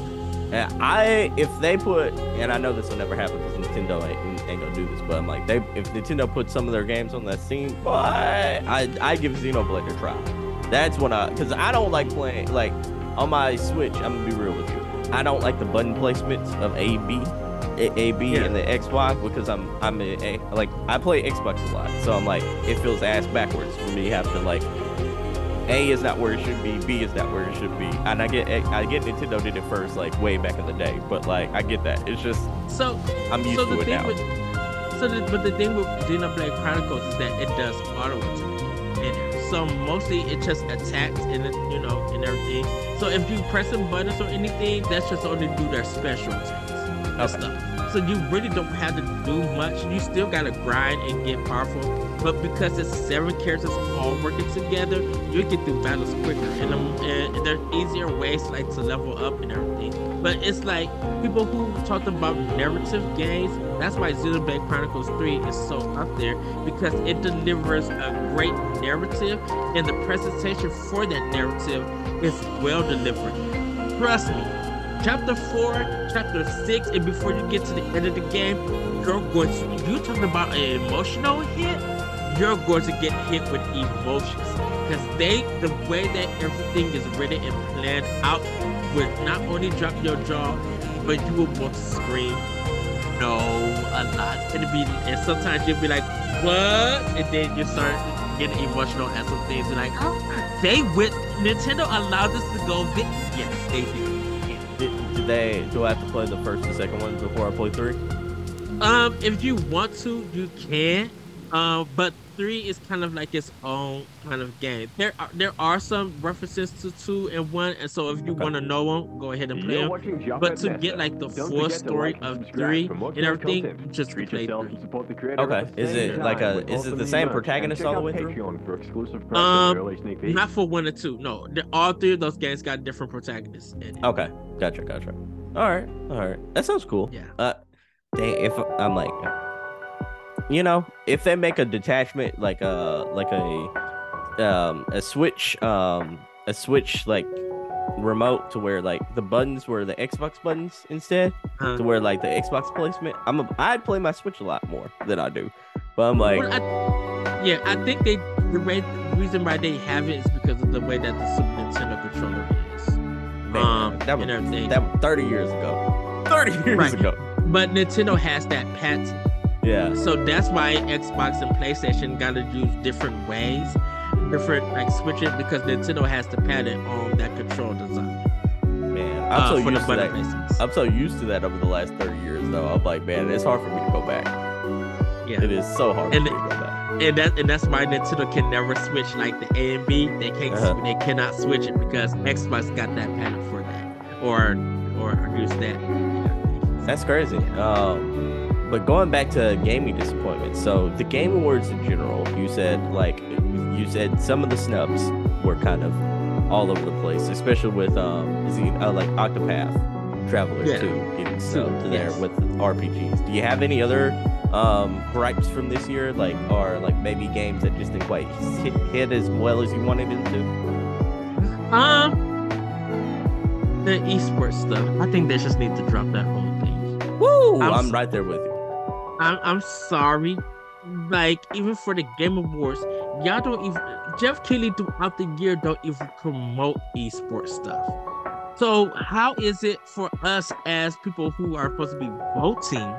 I if they put and I know this will never happen because Nintendo ain't, ain't gonna do this. But I'm like, they if Nintendo put some of their games on that Steam, I I give Xenoblade a try. That's when I because I don't like playing like on my Switch. I'm gonna be real with you. I don't like the button placements of A B. A, A B Yeah. and the Xbox because I'm I'm a, a, like I play Xbox a lot, so I'm like it feels ass backwards for me having to like A is not where it should be, B is not where it should be, and I get I get Nintendo did it first like way back in the day, but like I get that it's just So I'm used so to the it thing now. with so the, but the thing with Xenoblade Chronicles is that it does auto attack in. So mostly it just attacks and it, you know and everything. So if you press pressing buttons or anything, that's just only do their special attacks and Okay. stuff. So you really don't have to do much. You still gotta grind and get powerful. But because it's seven characters all working together, you get through battles quicker, and, um, and, there are easier ways like to level up and everything. But it's like people who talked about narrative games. That's why Xenoblade Chronicles 3 is so up there because it delivers a great narrative, and the presentation for that narrative is well delivered. Trust me, chapter 4, chapter 6, and before you get to the end of the game, you're going to, you're talking about an emotional hit, you're going to get hit with emotions. Because they, the way that everything is written and planned out, will not only drop your jaw, but you will want to scream no a lot. It'll be, and sometimes you'll be like, what? And then you start getting emotional at some things. You're like, oh, they went, Nintendo allowed this to go this. Yes, they did. Do I have to play the first and second ones before I play three? Um, if you want to, you can. Um, but three is kind of like its own kind of game. There are there are some references to two and one, and so if you Okay. want to know them, go ahead and play them. But to get like the Don't full story like of three and everything, content. just Treat play yourself three. and support the creator Okay. Is it like a- is it the same protagonist all the way through? For exclusive perks Um, sneak. Not for one or two. No, the, all three of those games got different protagonists. In it. Okay, gotcha, gotcha. All right, all right. That sounds cool. Yeah. Uh, dang, if I'm like, you know, if they make a detachment like a like a um a switch um a switch like remote to where like the buttons were the Xbox buttons instead Uh, to where like the Xbox placement. I'm a, I'd play my Switch a lot more than I do, but I'm like, well, I, yeah, I think they the way the reason why they have it is because of the way that the Super Nintendo controller is. man, um, that was that was 30 years ago. 30 years Right. ago. But Nintendo has that patent. Yeah. So that's why Xbox and PlayStation got to use different ways, different like switch it because Nintendo has the patent on that control design Man, I'm uh, so used to that. I'm so used to that over the last 30 years, though. I'm like, man, it's hard for me to go back. Yeah. It is so hard And for me to go back. and that and that's why Nintendo can never switch like the A and B. They can't Uh-huh. they cannot switch it because Xbox got that patent for that or or use that. That's crazy. Um, but going back to gaming disappointments, so the Game Awards in general, you said like you said some of the snubs were kind of all over the place, especially with um, is he, uh, like Octopath Traveler Yeah. 2 getting snubbed there Yes. with RPGs. Do you have any other um gripes from this year, like or like maybe games that just didn't quite hit, hit as well as you wanted them to? Um, the esports stuff. I think they just need to drop that whole thing. Woo! I'm I'm, right there with you. I'm I'm sorry. Like even for the Game Awards, y'all don't even Geoff Keighley throughout the year don't even promote esports stuff. So how is it for us as people who are supposed to be voting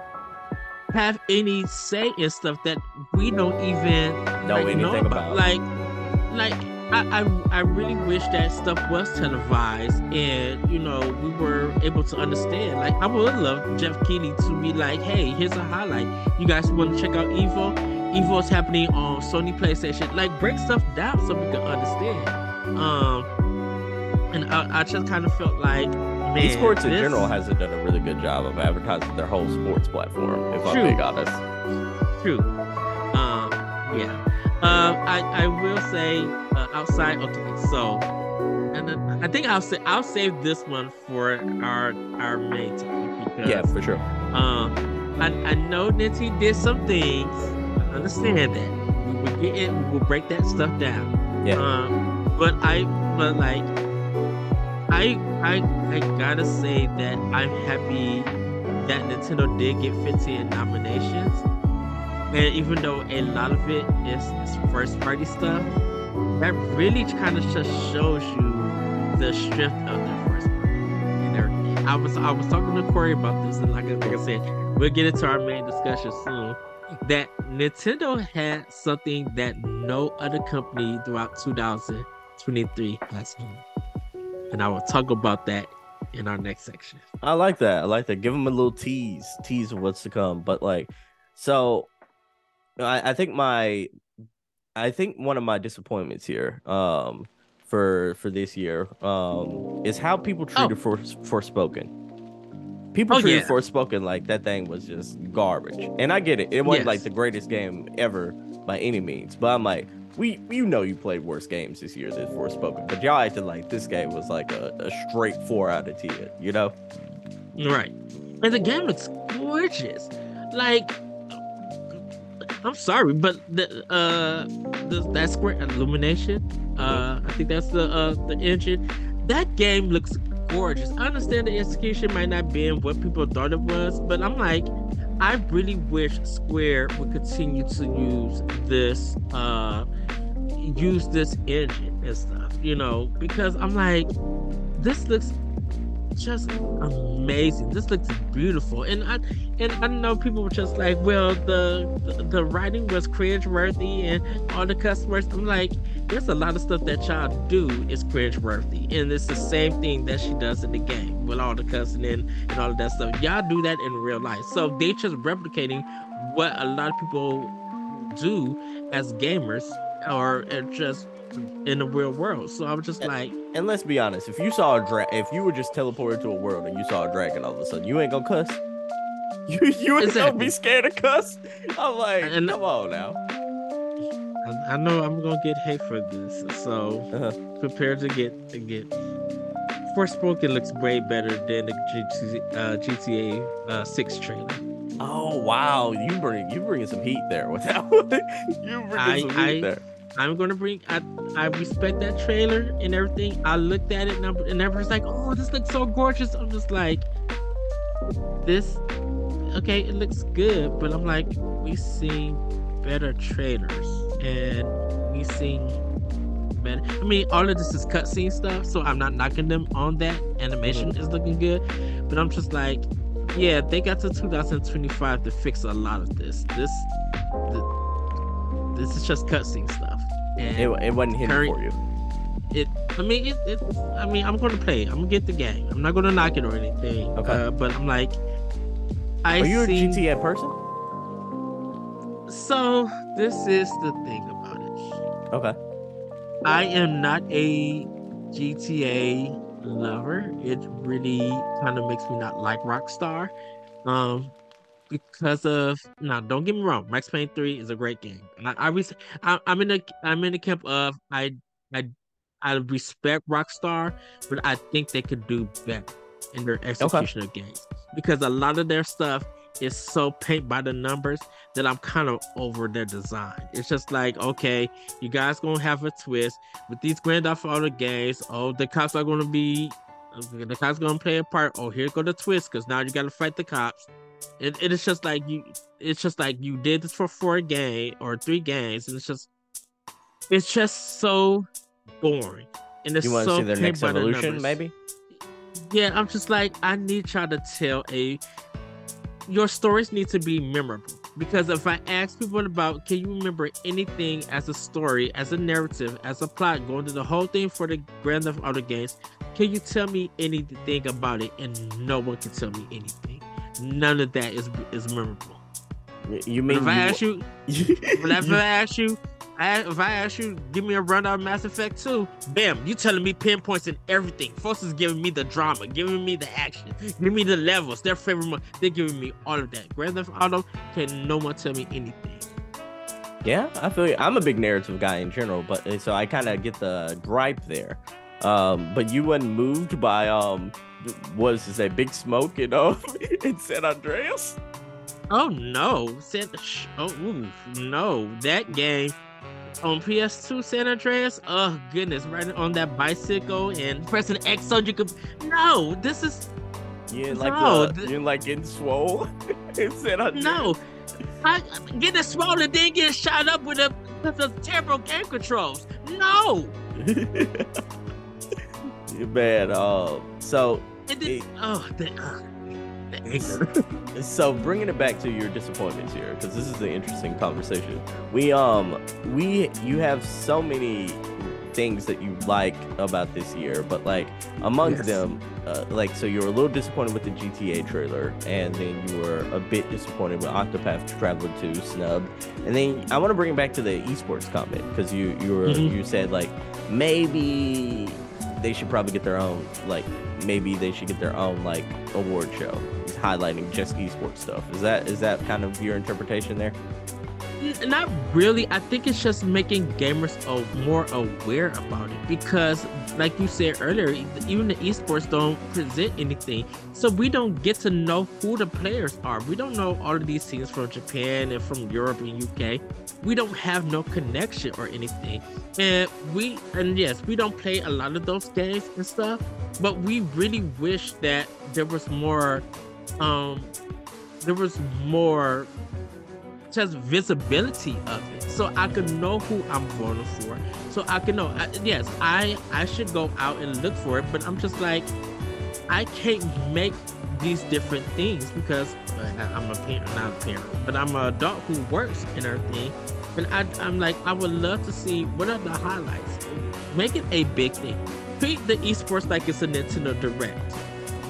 have any say in stuff that we don't even Know like, anything about. Like, like I, I, I really wish that stuff was televised and you know we were able to understand. Like, I would love Geoff Keighley to be like, "Hey, here's a highlight. You guys want to check out Evo? Evo's happening on Sony PlayStation. Like, break stuff down so we can understand." Um, and I, I just kind of felt like, man, Esports in this- general hasn't done a really good job of advertising their whole sports platform, if I'm True. being honest. True. Um, yeah. Um, I I will say uh, outside. Okay, so, and then I think I'll say I'll save this one for our our main topic because Yeah, for sure. um, I I know Ninty did some things. I understand that. We will get it. We will break that stuff down. Yeah. Um, but I but like I I I gotta say that I'm happy that Nintendo did get 15 nominations. And even though a lot of it is, is first party stuff, that really kind of just shows you the strength of their first party. And. I was I was talking to Corey about this, and like, like I said, we'll get into our main discussion soon. That Nintendo had something that no other company throughout 2023 has. And I will talk about that in our next section. I like that. I like that. Give them a little tease, tease of what's to come. But like, so I, I think my, I think one of my disappointments here, um, for for this year, um, is how people treated for Forspoken. People Oh, treated yeah. Forspoken like that thing was just garbage, and I get it. It wasn't like the greatest game ever by any means, but I'm like. We, you know, you played worse games this year than Forspoken, but y'all acted like this game was like a, a straight four out of ten. You know? Right. And the game looks gorgeous. Like I'm sorry, but the uh the, that Square Illumination, uh I think that's the uh the engine. That game looks gorgeous. I understand the execution might not be what people thought it was, but I'm like I really wish Square would continue to use this uh use this engine and stuff, you know, because I'm like this looks just amazing. This looks beautiful, and I and I know people were just like, well, the the, the writing was cringe worthy, and all the customers. I'm like, there's a lot of stuff that y'all do is cringe worthy, and it's the same thing that she does in the game with all the cussing and and all of that stuff. Y'all do that in real life, so they just replicating what a lot of people do as gamers or just in the real world. So I was just like. And let's be honest, if you saw a dra- if you were just teleported to a world and you saw a dragon all of a sudden, you ain't gonna cuss. *laughs* You you ain't gonna Exactly. be scared to cuss. I'm like, And- come on now. I, I know I'm gonna get hate for this, so Uh-huh. prepare to get to get. Forspoken looks way better than the GT, uh, GTA uh, Six trailer. Oh wow, you bring you bringing some heat there with that *laughs* one. you bringing I- some heat I- there. I'm gonna bring. I I respect that trailer and everything. I looked at it and, I'm, and everyone's like, "Oh, this looks so gorgeous." I'm just like, this. Okay, it looks good, but I'm like, we seen better trailers and we seen better. I mean, all of this is cutscene stuff, so I'm not knocking them on that. Animation mm-hmm. is looking good, but I'm just like, yeah, they got to 2025 to fix a lot of this. This, th- this is just cutscene stuff. And It, it wasn't hitting Curry- for you. it I mean it, it I mean I'm gonna play. I'm gonna get the game. I'm not gonna knock it or anything. Okay. Uh, but I'm like I Are you a GTA person? so this is the thing about it. Okay. I am not a GTA lover. It really kind of makes me not like Rockstar. Um because of now don't get me wrong, Max Payne 3 is a great game. I, I res- I I'm in the I'm in the camp of I I I respect Rockstar, but I think they could do better in their execution of games. Because a lot of their stuff is so paint by the numbers that I'm kind of over their design. It's just like, okay, you guys gonna have a twist with these Grand Theft Auto games. Oh, the cops are gonna be, the cops gonna play a part. Oh, here go the twist, because now you gotta fight the cops. It, it is just like you. It's just like you did this for four game or three games, and it's just, it's just so boring. And it's You want to so see their next evolution, numbers. maybe? Yeah, I'm just like I need y'all to tell a your stories need to be memorable because if I ask people about, can you remember anything as a story, as a narrative, as a plot, going to the whole thing for the Grand Theft Auto games, can you tell me anything about it? And no one can tell me anything. None of that is is memorable. You mean if I ask you, *laughs* if I ask you, I, if I ask you, give me a rundown of Mass Effect 2, bam, you telling me pinpoints and everything. Force is giving me the drama, giving me the action, giving me the levels, their favorite They're giving me all of that. Grand Theft Auto, can no one tell me anything? Yeah, I feel you. I'm a big narrative guy in general, but so I kind of get the gripe there. Um, but you weren't moved by um, was to say Big Smoke, you know, in San Andreas. Oh no, San, oh ooh, no, that game on PS2 San Andreas. Oh goodness, riding on that bicycle and pressing X so you could. No, this is You didn't like No, the, th- you like getting swole *laughs* in San Andreas. No, I getting swollen and then getting shot up with a with the terrible game controls. No, *laughs* man. Um, so then, Hey. oh, the, uh, the *laughs* so bringing it back to your disappointments here because this is an interesting conversation we um we you have so many things that you like about this year but like among Yes. them uh, like so you were a little disappointed with the gta trailer and then you were a bit disappointed with octopath traveler 2 snub, and then i want to bring it back to the esports comment because you you were Mhm. you said like maybe they should probably get their own like maybe they should get their own like award show highlighting just esports stuff. Is that is that kind of your interpretation there Not really. I think it's just making gamers more aware about it because, like you said earlier, even the esports don't present anything, so we don't get to know who the players are. We don't know all of these teams from Japan and from Europe and UK. We don't have no connection or anything, and we and yes, we don't play a lot of those games and stuff. But we really wish that there was more, um, there was more just visibility of it. So i could know who i'm voting for. So i can know I, yes i i should go out and look for it but i'm just like i can't make these different things because uh, i'm a parent not a parent but i'm an adult who works and everything. And I, i'm like i would love to see what are the highlights. Make it a big thing. Treat the esports like it's a nintendo direct.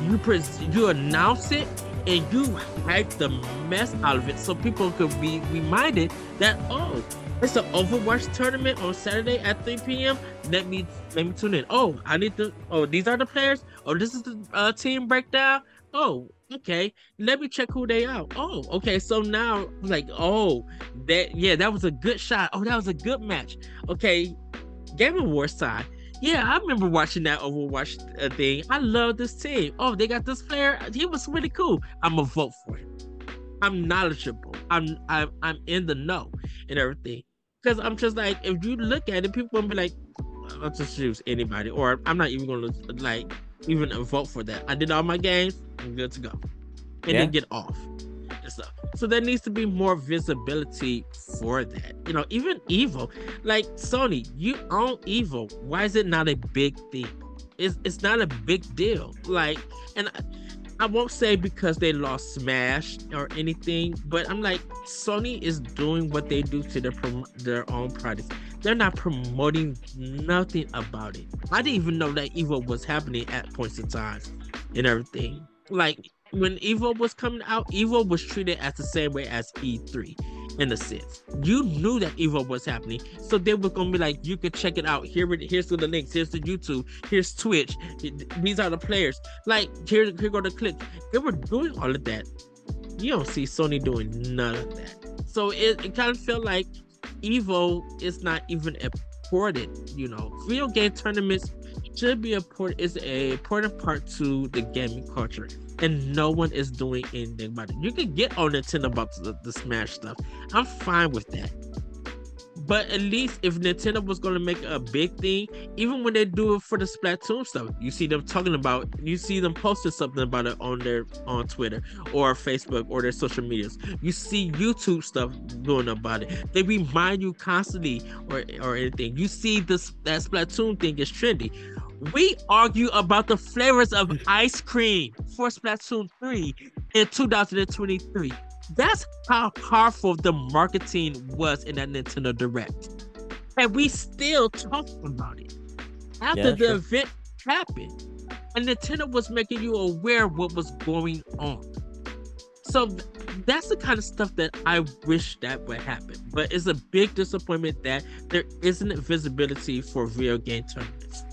You pres- you announce it and you hype the mess out of it. So people could be reminded that oh it's an overwatch tournament on saturday at 3 p.m let me let me tune in. Oh i need to oh these are the players? Oh this is the uh, team breakdown? Oh okay. Let me check who they are. Oh okay. So now like oh that yeah that was a good shot. Oh that was a good match. Okay. Game awards side yeah, I remember watching that Overwatch uh, thing. I love this team. Oh, they got this player. He was really cool. I'm gonna vote for him. I'm knowledgeable. I'm I'm I'm in the know and everything. Because I'm just like, if you look at it, people gonna be like, I'll just choose anybody, or I'm not even gonna like even vote for that. I did all my games. I'm good to go, and Yeah. then get off stuff. So there needs to be more visibility for that. You know, even Evo, like Sony, you own Evo. Why is it not a big thing? It's it's not a big deal. Like, and I, I won't say because they lost Smash or anything, but I'm like, Sony is doing what they do to their prom- their own products. They're not promoting nothing about it. I didn't even know that Evo was happening at points in time and everything. Like when Evo was coming out, Evo was treated as the same way as E3 in a sense. You knew that Evo was happening, so they were gonna be like, you could check it out. Here, here's the links. Here's the YouTube. Here's Twitch. These are the players. Like here, here go the clips. They were doing all of that. You don't see Sony doing none of that. So it, it kind of felt like Evo is not even important. You know, video game tournaments should be important. Is a important part to the gaming culture and no one is doing anything about it. You can get on Nintendo about the, the Smash stuff. I'm fine with that. But at least if Nintendo was going to make a big thing, even when they do it for the Splatoon stuff, you see them talking about, you see them posting something about it on their on Twitter or Facebook or their social medias. You see YouTube stuff doing about it. They remind you constantly or or anything. You see this that Splatoon thing is trendy. We argue about the flavors of ice cream for Splatoon 3, in 2023. That's how powerful the marketing was in that Nintendo Direct. And we still talk about it. After Yeah, the event happened. And Nintendo was making you aware of what was going on. So th- that's the kind of stuff that I wish that would happen. But it's a big disappointment that there isn't visibility for video game tournaments.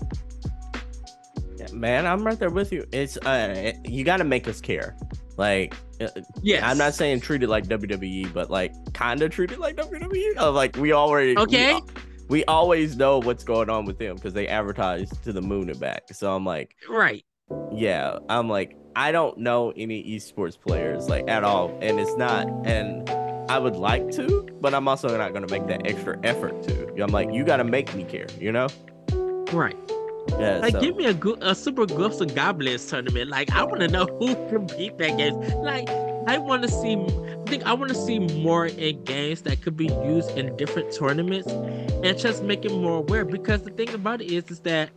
Man, I'm right there with you. It's uh, you got to make us care. Like, yeah, I'm not saying treat it like WWE, but like kind of treat it like WWE. Uh, like we already Okay. al- We, always know what's going on with them because they advertise to the moon and back. So I'm like, right. yeah, I'm like, I don't know any esports players like at all, and it's not, and I would like to, but I'm also not gonna make that extra effort to. I'm like, you got to make me care, you know? Right. Yeah. Like, so- give me a, go- a Super Ghosts and Goblins tournament. Like, I want to know *laughs* who can beat that game. Like, I want to see. I think I want to see more in games that could be used in different tournaments, and just make it more aware. Because the thing about it is, is that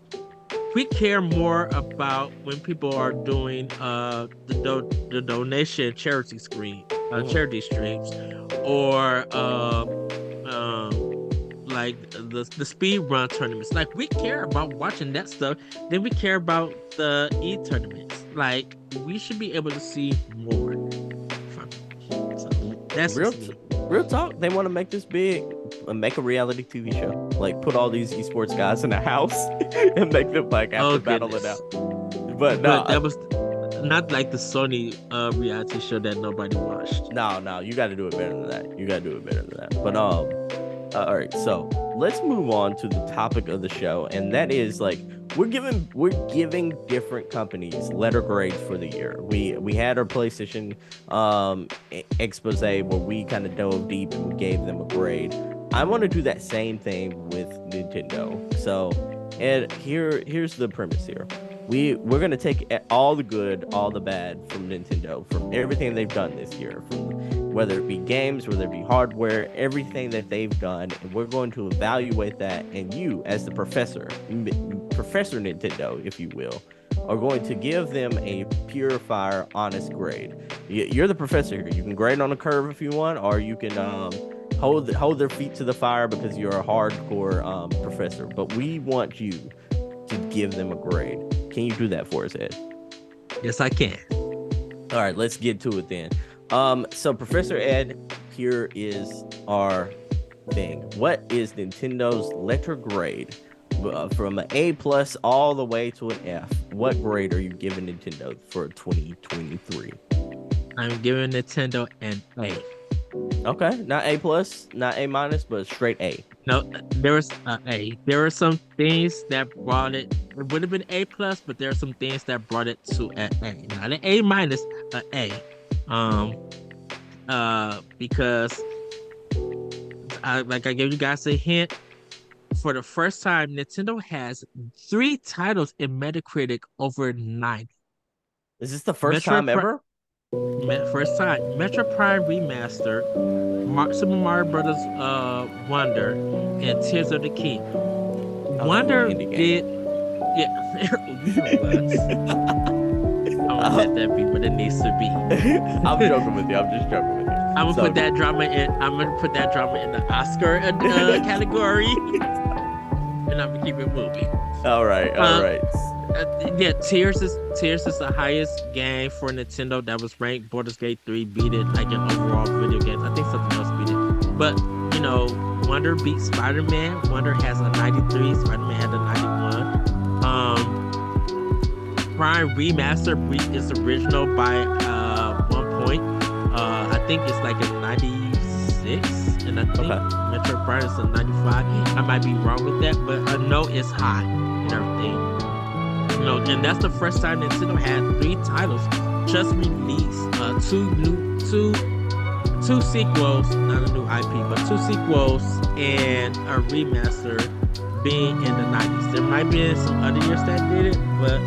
we care more about when people are doing uh the do- the donation charity screen, uh, Mm. charity streams, or uh, um like the the speed run tournaments. Like we care about watching that stuff. Then we care about the e tournaments. Like we should be able to see more. From. So that's Real, me. real talk. They want to make this big, uh, make a reality TV show. Like put all these esports guys in a house *laughs* and make them like have Oh, to battle it out. But no, but that was not like the Sony uh reality show that nobody watched. no, no. You got to do it better than that. You got to do it better than that. But um, uh, all right. So let's move on to the topic of the show, and that is like we're giving we're giving different companies letter grades for the year. We we had our PlayStation um expose where we kind of dove deep and gave them a grade. I want to do that same thing with Nintendo. So, and here here's the premise here. We we're gonna take all the good, all the bad from Nintendo, from everything they've done this year, from whether it be games, whether it be hardware, everything that they've done, and we're going to evaluate that. And you, as the professor, Professor Nintendo, if you will, are going to give them a pure fire, honest grade. You're the professor here. You can grade on a curve if you want, or you can um, hold hold their feet to the fire because you're a hardcore um, professor. But we want you to give them a grade. Can you do that for us, Ed? Yes, I can. All right, let's get to it then. Um, so Professor Ed, here is our thing. What is Nintendo's letter grade uh, from an A plus all the way to an F? What grade are you giving Nintendo for 2023? I'm giving Nintendo an A. Okay, not A plus, not A minus, but straight A. No, there was uh, A. There were some things that brought it. It would have been A plus, but there are some things that brought it to an A, not an A minus, an A. Um, uh, because I like I gave you guys a hint. For the first time, Nintendo has three titles in Metacritic over nine. Is this the first Metro time Pri- ever? Me- First time, Metroid Prime Remaster, Mar- Super Mario Brothers uh, Wonder, and Tears of the King. Wonder an indie game. did, yeah, *laughs* *laughs* gonna let that be what it needs to be. *laughs* I'm joking with you. I'm just joking with you. I'm gonna So- put that drama in. I'm gonna put that drama in the Oscar uh, uh, *laughs* category, and I'm gonna keep it moving. All right, all Uh, right. Uh, yeah, Tears is Tears is the highest game for Nintendo that was ranked. Baldur's Gate 3 beat it like in overall video games. I think something else beat it. But you know, Wonder beat Spider-Man. Wonder has a 93. Spider-Man had a 91. Um, Prime Remaster beat its original by uh one point. Uh, I think it's like a 96, and I think Okay. Metroid Prime is a 95. I might be wrong with that, but I know it's high and everything. You know, and that's the first time Nintendo had three titles just released. Uh, two new, two, two sequels, not a new IP, but two sequels and a remaster being in the 90s. There might be some other years that did it, but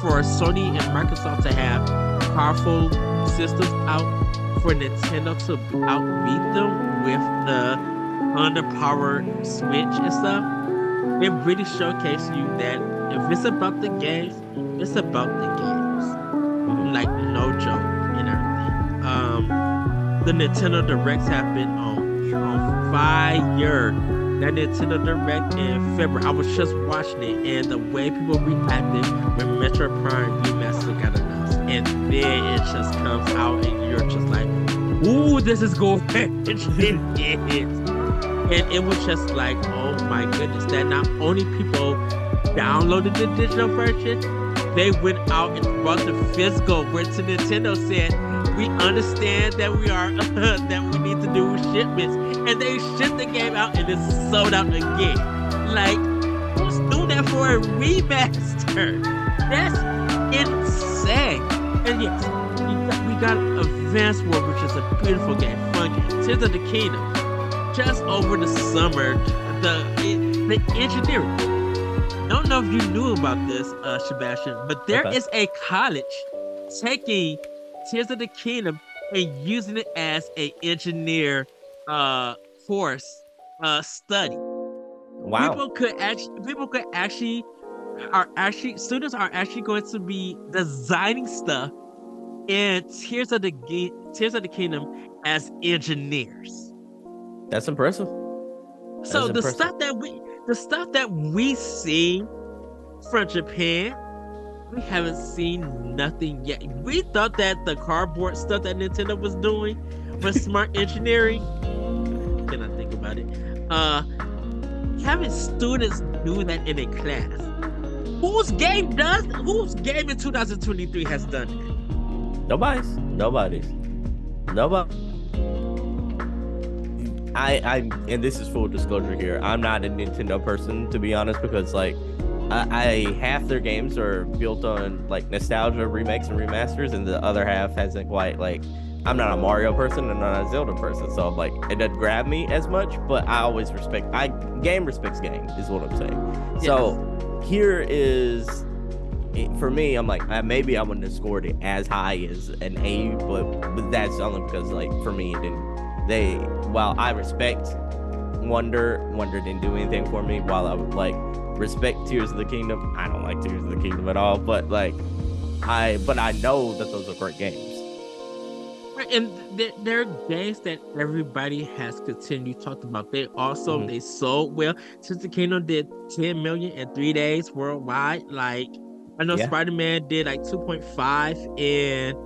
for Sony and Microsoft to have powerful systems out for Nintendo to outbeat them with the underpowered Switch and stuff it really showcases you that if it's about the games, it's about the games. like no joke and everything. Um, the Nintendo Directs have been on on fire. That Nintendo Direct in February, I was just watching it, and the way people reacted when Metroid Prime Remastered got announced, and then it just comes out, and you're just like, "Ooh, this is going!" *laughs* it is, *laughs* and it was just like, "Oh my goodness!" That not only people downloaded the digital version, they went out and brought the physical. Where to Nintendo said, "We understand that we are *laughs* that we need to do shipments," and they shipped the game out and it's sold out again. Like, who's doing that for a remaster? *laughs* That's insane. And yes, we got, we got Advance War, which is a beautiful game, fun game. Tears of the Kingdom. Just over the summer, the the engineering don't know if you knew about this, uh, Sebastion, but there Okay. is a college taking Tears of the Kingdom and using it as a engineer uh course uh study. Wow. People could actually people could actually are actually students are actually going to be designing stuff in Tears of the Gi- Tears of the Kingdom as engineers. That's impressive. So the impressive. stuff that we the stuff that we see from Japan, we haven't seen nothing yet. We thought that the cardboard stuff that Nintendo was doing was smart engineering. Then I think about it. Uh having students do that in a class. Whose game does whose game in 2023 has done it? Nobody's. Nobody's. Nobody. I, I, and this is full disclosure here. I'm not a Nintendo person to be honest, because like, I, I half their games are built on like nostalgia remakes and remasters, and the other half hasn't quite like. I'm not a Mario person and not a Zelda person, so I'm like it doesn't grab me as much. But I always respect. I game respects game is what I'm saying. So here is for me, I'm like uh, maybe I wouldn't have scored it as high as an A, but but that's only because like for me it didn't. They while I respect Wonder, Wonder didn't do anything for me. While I would like respect Tears of the Kingdom, I don't like Tears of the Kingdom at all. But like I, but I know that those are great games. And there, are games that everybody has continued talked about. They also Mhm. they sold well. Since the Kingdom did 10 million in three days worldwide, like I know Yeah. Spider Man did like 2.5 in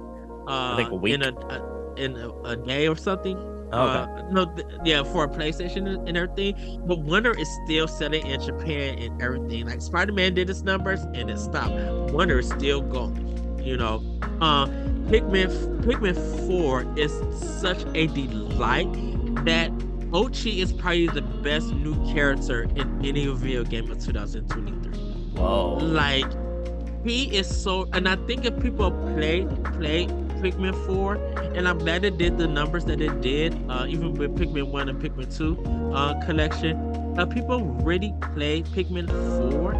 uh think a week. in a, a in a, a day or something. Okay. Uh, no, th- yeah, for a PlayStation and, and everything. But Wonder is still selling in Japan and everything. Like Spider Man did its numbers and it stopped. Wonder is still going. You know, uh, Pikmin Pikmin Four is such a delight that Oatchi is probably the best new character in any video game of 2023 Whoa. like he is so and i think if people play play pikmin 4 and i'm glad it did the numbers that it did uh even with pikmin 1 and pikmin 2 uh collection uh people really play pikmin 4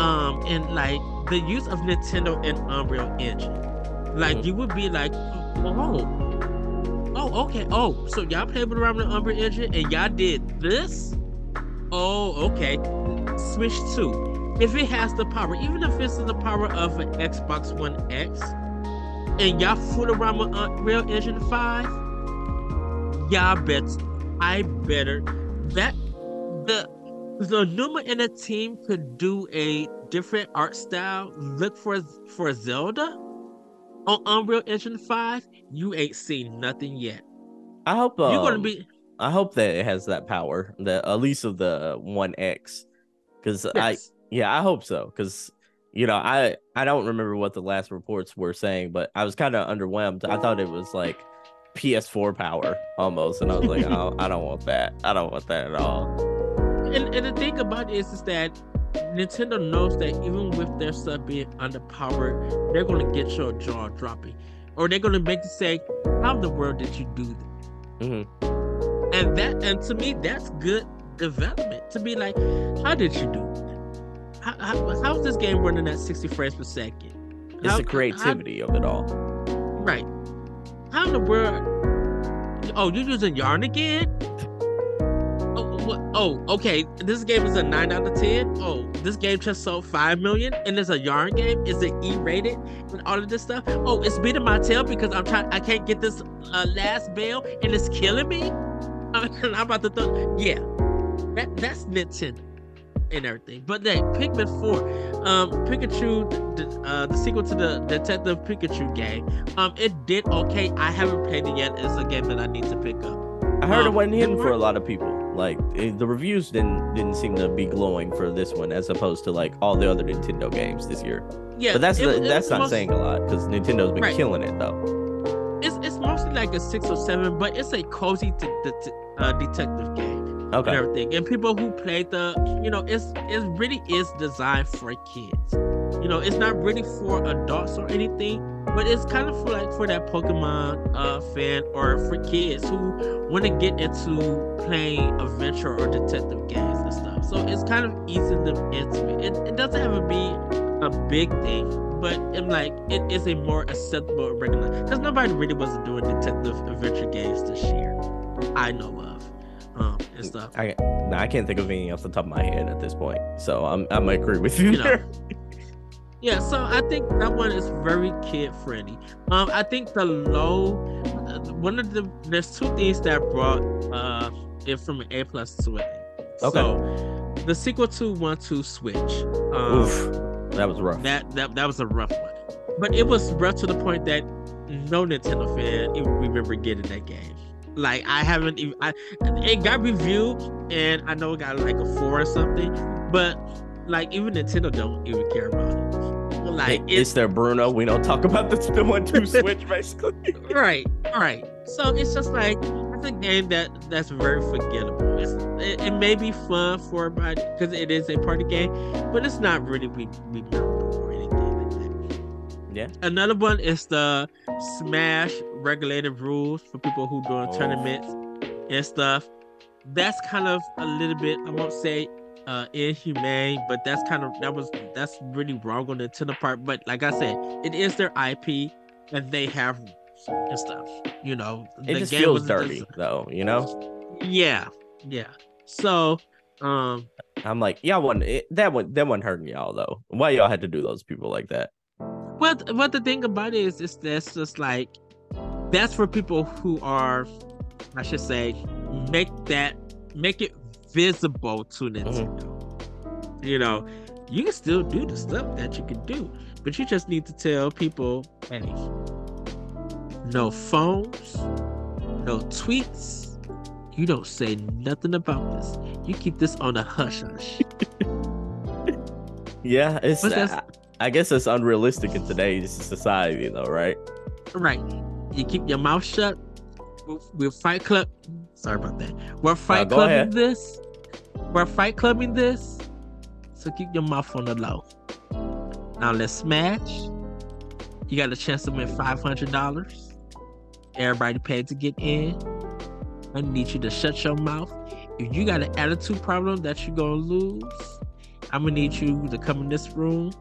um and like the use of nintendo and unreal engine like Mhm. you would be like oh oh okay oh so y'all played with around the unreal engine and y'all did this oh okay switch 2 if it has the power, even if it's in the power of an Xbox One X, and y'all fool around with Unreal Engine 5, y'all bet I better that the the Numa and the team could do a different art style. Look for for Zelda on Unreal Engine 5. You ain't seen nothing yet. I hope uh, You're gonna be I hope that it has that power, the at least of the One X, because I. Yeah, I hope so. Because you know, I I don't remember what the last reports were saying, but I was kind of underwhelmed. I thought it was like PS4 power almost, and I was like, *laughs* oh, I don't want that. I don't want that at all. and, and the thing about it is, is that Nintendo knows that even with their stuff being underpowered, they're gonna get your jaw dropping, or they're gonna make you say, "How in the world did you do that?" Mhm. And that, and to me, that's good development. To be like, "How did you do that? How, how, how's this game running at 60 frames per second?" It's How- the creativity of it all, right? how- How in the world? Oh, you're using yarn again? Oh, what? Oh, okay. This game is a nine out of ten. Oh, this game just sold five million, and it's a yarn game. Is it E-rated and all of this stuff? Oh, it's beating my tail because I'm trying. I can't get this uh, last bell, and it's killing me. *laughs* I'm about to throw. Yeah, that that's Nintendo and everything. But then Pikmin 4, um, Pikachu, the, uh, the sequel to the Detective Pikachu game, um, it did okay. I haven't played it yet. It's a game that I need to pick up. I heard Um, it wasn't hidden for a lot of people. Like it, the reviews didn't didn't seem to be glowing for this one, as opposed to like all the other Nintendo games this year. Yeah, But that's it- the, that's not most- saying a lot because Nintendo's been Right. killing it though. It's it's mostly like a six or seven, but it's a cozy de- de- uh, detective game Okay. and everything. And people who play the, you know, it's it really is designed for kids. You know, it's not really for adults or anything, but it's kind of for like for that Pokemon uh fan or for kids who want to get into playing adventure or detective games and stuff. So it's kind of easing them into it. It, it doesn't have to be a big thing, but I'm like it is a more acceptable regular because nobody really wasn't doing detective adventure games this year. I know of. Um and stuff. I I can't think of any off the top of my head at this point, so I'm I might agree with you. You know, there. Yeah, so I think that one is very kid friendly. Um, I think the low, uh, one of the there's two things that brought uh it from an A plus to an A. Okay. So the sequel to One Two Switch. Um, Oof, that was rough. that that that was a rough one, but it was rough to the point that no Nintendo fan even remember getting that game. Like I haven't even I it got reviewed and I know it got like a four or something, but like even Nintendo don't even care about it. Like it's it's their Bruno. We don't talk about the, the one two *laughs* switch basically. right, right. So it's just like it's a game that that's very forgettable. It's, it, it may be fun for everybody because it is a party game, but it's not really re- memorable or anything like that. Yeah. Another one is the Smash regulated rules for people who doing Oh. tournaments and stuff. That's kind of a little bit, I won't say uh inhumane, but that's kind of that was that's really wrong on the Nintendo part. But like I said, it is their IP and they have and stuff. You know, It the just game feels was dirty just- though, you know. yeah, yeah. So, um, I'm like, y'all wasn't it, that one that wasn't hurting y'all though. Why y'all had to do those people like that? What what the thing about it is is that's just like that's for people who are I should say make that make it visible to Nintendo. Mm-hmm. You know, you can still do the stuff that you can do, but you just need to tell people, hey, no phones, no tweets. You don't say nothing about this. You keep this on a hush hush. *laughs* Yeah, it's that's- I, guess it's unrealistic in today's society though, right? Right. You keep your mouth shut. We're, we're Fight Club. Sorry about that. We're Fight Clubbing ahead. this. We're Fight Clubbing this. So keep your mouth on the low. Now let's smash. You got a chance to win five hundred dollars. Everybody paid to get in. I need you to shut your mouth. If you got an attitude problem that you're gonna lose, I'm gonna need you to come in this room.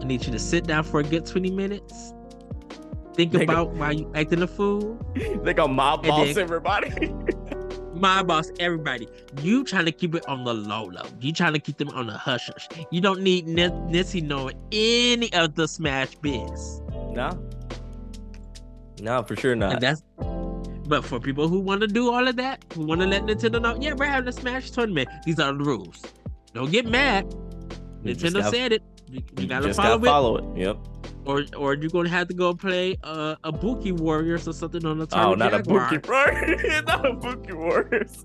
I need you to sit down for a good 20 minutes. Think about why you acting a fool. *laughs* they gonna mob boss then- everybody. *laughs* My boss, everybody. You trying to keep it on the low low. You trying to keep them on the hush hush. You don't need N- Nissy knowing any of the Smash biz. no. No, for sure And not. that's but for people who want to do all of that, who want to let Nintendo know, yeah, we're having a Smash tournament. These are the rules. Don't get mad. You Nintendo gotta- said it. You, you you gotta follow gotta it. follow it. Yep. Or or you're gonna have to go play uh, a Buki Warriors or something on the Oh, not Jaguar. a Pookie Warriors. not a Pookie *laughs* Warriors.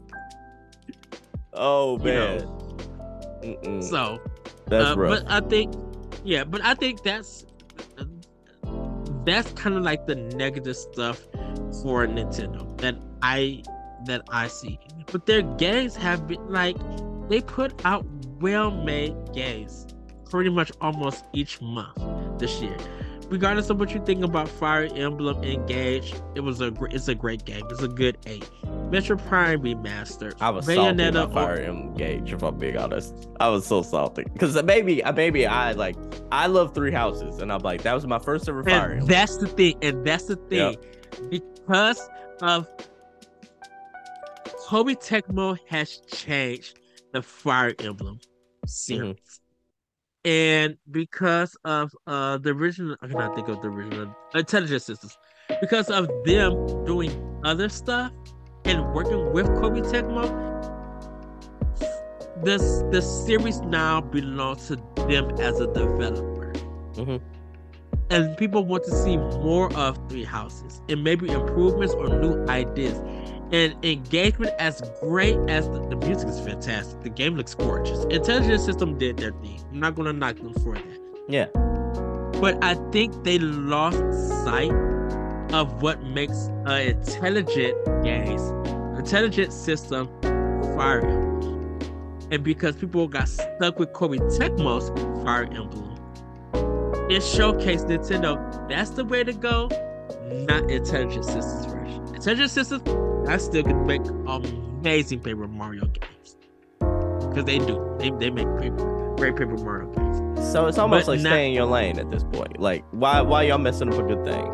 Oh You man. know. So, That's uh, rough. but I think, yeah, but I think that's that's kind of like the negative stuff for Nintendo that I that I see. But their games have been like they put out well-made games pretty much almost each month this year. Regardless of what you think about Fire Emblem Engage, it was a gr- it's a great game. It's a good eight. Metroid Prime remastered. I was salty Bayonetta about Fire Engage, if I'm being honest. I was so salty because maybe, maybe I like, I love Three Houses, and I'm like, that was my first ever Fire Emblem. that's the thing, and that's the thing, because of Koei Tecmo has changed the Fire Emblem series. Mm-hmm. And because of uh the original I cannot think of the original Intelligent Systems. Because of them doing other stuff and working with Koei Tecmo, this the series now belongs to them as a developer. Mm-hmm. And people want to see more of Three Houses and maybe improvements or new ideas and engagement as great as the, the, music is fantastic. The game looks gorgeous. Intelligent System did their thing. I'm not gonna knock them for that. Yeah. But I think they lost sight of what makes an intelligent games, intelligent system Fire Emblem. And because people got stuck with Koei Tecmo's Fire Emblem, it showcased Nintendo. That's the way to go. Not Intelligent Systems version. Intelligent Systems I still could make amazing Paper Mario games because they do. They, they make paper, great Paper Mario games. So it's almost but like not, staying in your lane at this point. Like why why y'all messing up a good thing?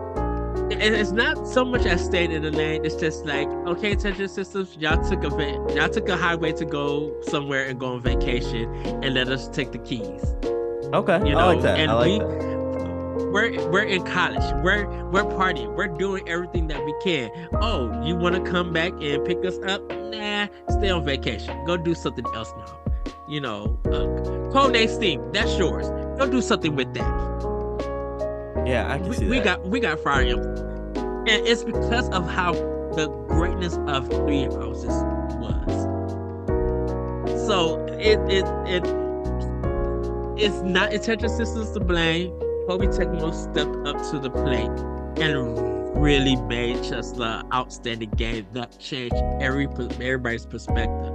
It's not so much as staying in the lane. It's just like okay, Tetris Systems, y'all took a y'all took a highway to go somewhere and go on vacation, and let us take the keys. Okay, you know, I like that. And I like we, that we're we're in college. We're we're partying. We're doing everything that we can. Oh, you want to come back and pick us up? Nah, stay on vacation. Go do something else now. You know, uh, Codename Steam. That's yours. Go do something with that. Yeah, I can we, see we got we got Fire Emblem, and it's because of how the greatness of Three Houses was. So it it it it's not Intelligent Systems to blame. Koei Tecmo stepped up to the plate and really made just an outstanding game that changed every everybody's perspective.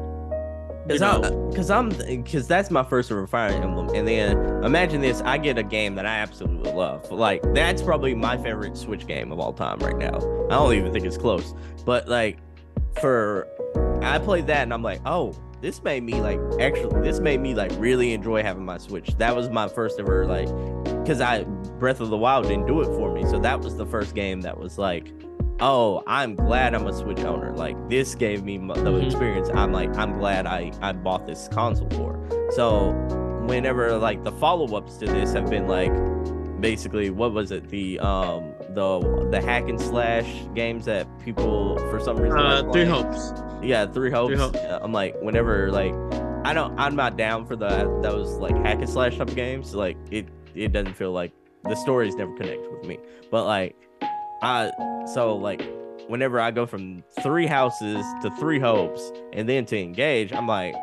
Because I'm, because that's my first ever Fire Emblem, and then imagine this: I get a game that I absolutely love. Like that's probably my favorite Switch game of all time right now. I don't even think it's close. But like, for I played that, and I'm like, oh, this made me like actually, this made me like really enjoy having my Switch. That was my first ever like because I Breath of the Wild didn't do it for me. So that was the first game that was like, oh, I'm glad I'm a Switch owner. Like this gave me the mm-hmm. experience. I'm like, I'm glad I I bought this console for. So whenever like the follow ups to this have been like, basically, what was it? The um the the hack and slash games that people for some reason uh, three hopes. Yeah, three hopes. Three hopes. I'm like, whenever like I don't I'm not down for the those like hack and slash type games. Like it it doesn't feel like the stories never connect with me. But like I so like whenever I go from three houses to three hopes and then to engage, I'm like,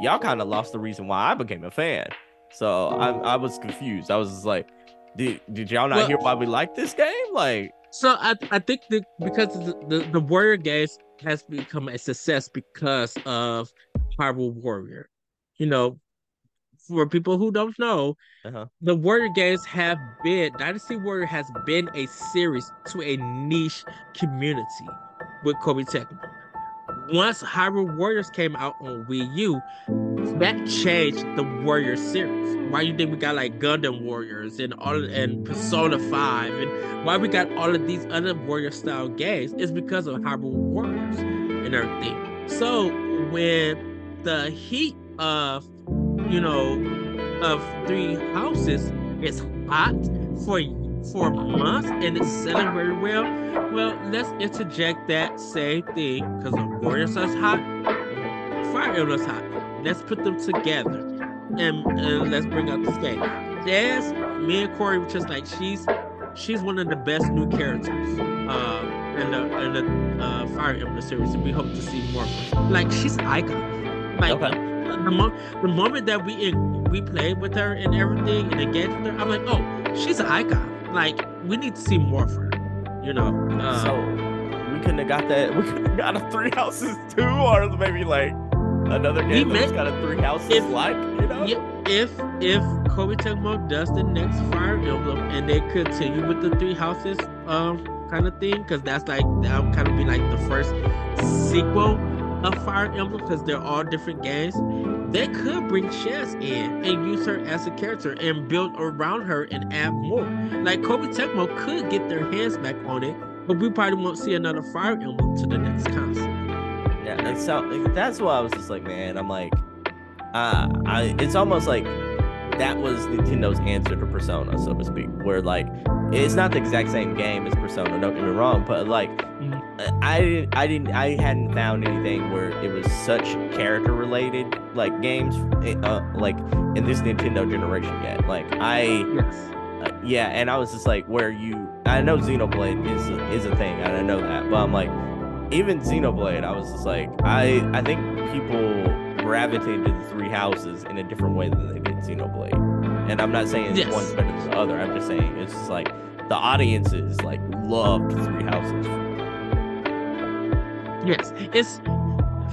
y'all kind of lost the reason why I became a fan. So I I was confused. I was just like, did did y'all not well, hear why we like this game? Like so I I think that because the, the, the Warrior games has become a success because of Hyrule Warrior. You know, for people who don't know, uh-huh. the Warrior games have been Dynasty Warrior has been a series to a niche community with Koei Tecmo. Once Hyrule Warriors came out on Wii U, that changed the Warrior series. Why you think we got like Gundam Warriors and all and Persona 5 and why we got all of these other Warrior style games is because of Hyrule Warriors and everything. So when the heat of you know, of three houses is hot for for months and it's selling very well. Well, let's interject that same thing because the Warriors are hot, Fire Emblem's hot. Let's put them together and, and let's bring out this game. Jazz, me and Corey were just like she's she's one of the best new characters uh, in the in the uh, Fire Emblem series, and we hope to see more. Like she's an icon. Like okay the, mo- the moment that we in, we played with her and everything and engaged with her, I'm like, oh, she's an icon. Like we need to see more of her. You know. Uh, so we couldn't have got that. *laughs* We could have got a three houses too, or maybe like another game that's got a three houses if, like you know. If if Koei Tecmo does the next Fire Emblem and they continue with the three houses um kind of thing, because that's like that would kind of be like the first sequel of Fire Emblem because they're all different games, they could bring Shez in and use her as a character and build around her and add more. Like Koei Tecmo could get their hands back on it, but we probably won't see another Fire Emblem to the next console. Yeah, And so that's why I was just like, man, I'm like, uh, I it's almost like that was Nintendo's answer to Persona, so to speak, where like it's not the exact same game as Persona. Don't get me wrong, but like. I didn't, I didn't, I hadn't found anything where it was such character related like games, uh, like in this Nintendo generation yet. Like I, Yes. uh, yeah, and I was just like, where you, I know Xenoblade is a, is a thing, and I know that, but I'm like, even Xenoblade, I was just like, I, I think people gravitated to the three houses in a different way than they did Xenoblade, and I'm not saying Yes. one's better than the other. I'm just saying it's just like the audiences like loved three houses. Yes, it's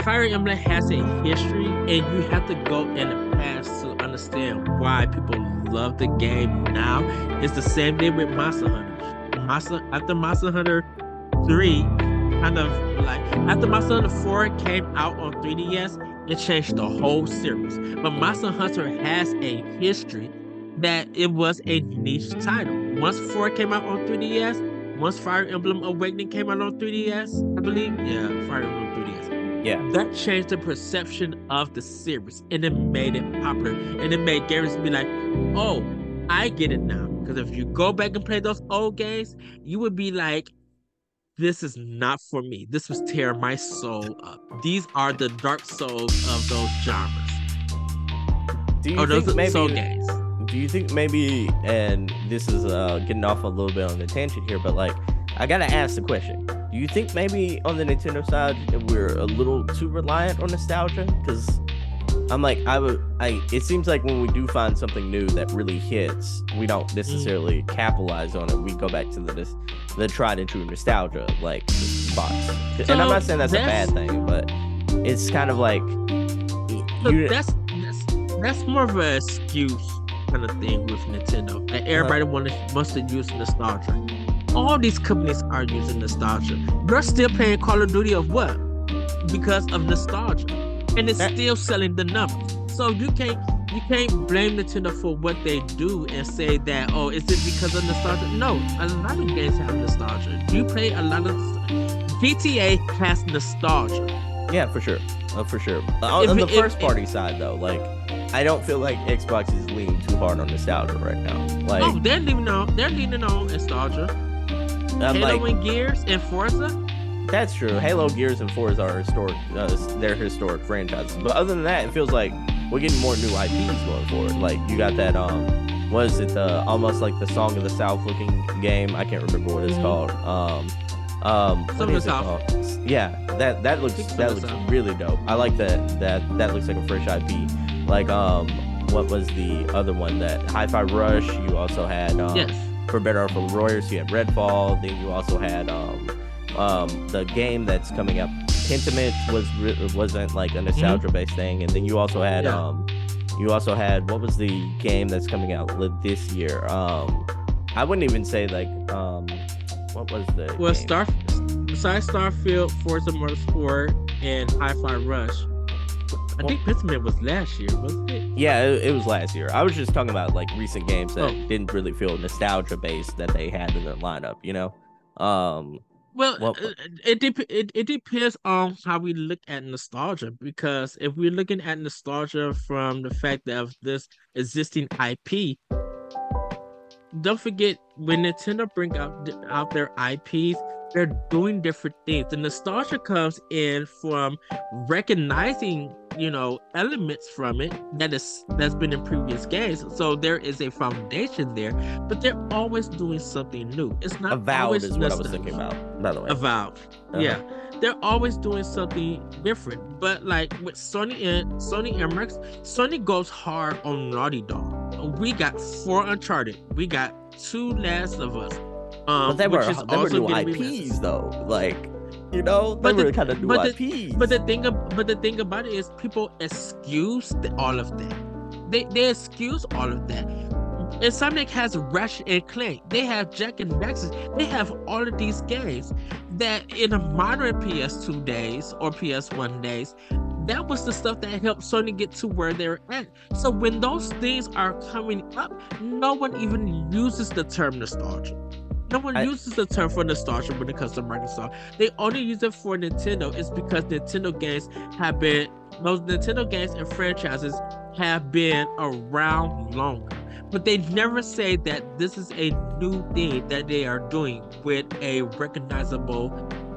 Fire Emblem has a history, and you have to go in the past to understand why people love the game now. It's the same thing with Monster Hunter. Monster after Monster Hunter Three, kind of like after Monster Hunter Four came out on 3DS, it changed the whole series. But Monster Hunter has a history that it was a niche title. Once Four came out on 3DS, once Fire Emblem Awakening came out on 3DS, I believe. Yeah, Fire Emblem 3DS. Yeah. That changed the perception of the series and it made it popular. And it made gamers be like, oh, I get it now. Because if you go back and play those old games, you would be like, this is not for me. This was tearing my soul up. These are the dark souls of those genres. Do you Oh, those think are maybe? soul games. Do you think maybe? And this is uh, getting off a little bit on the tangent here, but like, I gotta ask the question: Do you think maybe on the Nintendo side we're a little too reliant on nostalgia? Because I'm like, I would, I. It seems like when we do find something new that really hits, we don't mm. necessarily capitalize on it. We go back to the this, the tried and true nostalgia like box. and I'm not saying that's, a bad thing, but it's kind of like So you. that's, that's that's more of an excuse kind of thing with Nintendo. Like uh-huh. everybody wanted wants to use nostalgia. All these companies are using nostalgia. They're still playing Call of Duty of what? Because of nostalgia, and it's That- still selling the numbers. So you can't you can't blame Nintendo for what they do and say that oh is it because of nostalgia? No, a lot of games have nostalgia. You play a lot of GTA has nostalgia. Yeah, for sure. Uh, for sure. Uh, on, If on the if- first party side, though, like, I don't feel like Xbox is leaning too hard on nostalgia right now. Like, oh, they're leaning on they're leaning on nostalgia. I'm Halo like, and Gears and Forza. That's true. Halo, Gears, and Forza are historic. Uh, they're historic franchises. But other than that, it feels like we're getting more new IPs going forward. Like, you got that. Um, what is it? The almost like the Song of the South looking game. I can't remember what it's called. Um, um, Song of the South. Yeah, that that looks that looks South. really dope. I like that. That that looks like a fresh IP. Like um, what was the other one that Hi-Fi Rush? You also had um, yes. for Better or for Warriors. You had Redfall. Then you also had um, um, the game that's coming up. Pentiment was wasn't like a nostalgia based thing, and then you also had Yeah. um, you also had what was the game that's coming out this year? Um, I wouldn't even say like um, what was the Well, game? Star besides Starfield, Forza Motorsport, and Hi-Fi Rush. I think Pentiment was last year, wasn't it? Yeah, it, it was last year. I was just talking about like recent games that Oh. didn't really feel nostalgia based that they had in their lineup. You know, um, Well, Well- uh, it, dep- it it depends on how we look at nostalgia. Because if we're looking at nostalgia from the fact of this existing IP, don't forget when Nintendo bring out out their IPs, they're doing different things. The nostalgia comes in from recognizing, you know, elements from it that is that's been in previous games. So there is a foundation there, but they're always doing something new. It's not Avowed is what I was thinking about. By the way, Avowed. Uh-huh. Yeah. They're always doing something different. But like with Sony and Sony Emirates, Sony goes hard on Naughty Dog. We got four Uncharted. We got two Last of Us. Um, but they were they were new IPs though. Like, you know, they But the- kind of new but IPs. But the thing, but the thing about it is, people excuse the, all of that. They they excuse all of that. Insomniac has Ratchet and Clank. They have Jak and Daxter. They have all of these games that in a modern PS2 days or PS1 days, that was the stuff that helped Sony get to where they're at. So when those things are coming up, no one even uses the term nostalgia. No one I- uses the term for nostalgia when it comes to Microsoft. They only use it for Nintendo. It's because Nintendo games have been most Nintendo games and franchises have been around longer. But they never say that this is a new thing that they are doing with a recognizable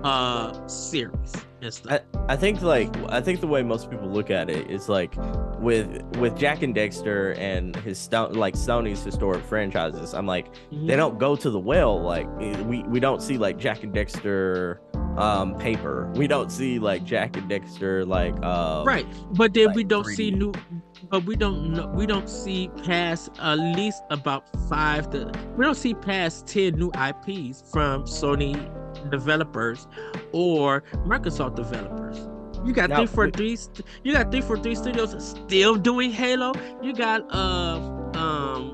uh series and stuff. I think like I think the way most people look at it is like with with Jak and Daxter and his sto- like Sony's historic franchises. I'm like Mhm. they don't go to the well like eh, we we don't see like Jak and Daxter um paper. We don't see like Jak and Daxter like uh right but then like we don't see 3D. new but we don't know we don't see past at least about five to we don't see past 10 new ips from sony developers or microsoft developers you got Now, three for three you got three for three studios still doing halo you got uh um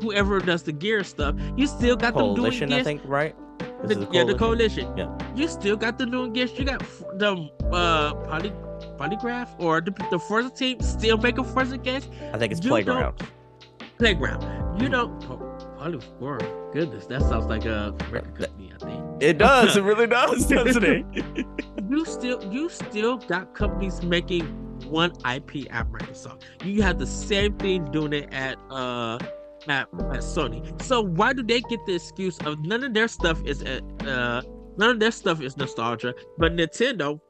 whoever does the gear stuff you still got them doing coalition, I think, right? This the, yeah, the coalition. Yeah. You still got the new gifts. You got the uh poly polygraph or the the Forza team still making Forza games. I think it's you playground. Playground. You don't. Oh, poly. oh, Goodness, that sounds like a record company. It does. It really does, *laughs* doesn't it? you still you still got companies making one IP at Microsoft. You have the same thing doing it at uh at, at Sony. So why do they get the excuse of none of their stuff is uh, uh none of their stuff is nostalgia, but Nintendo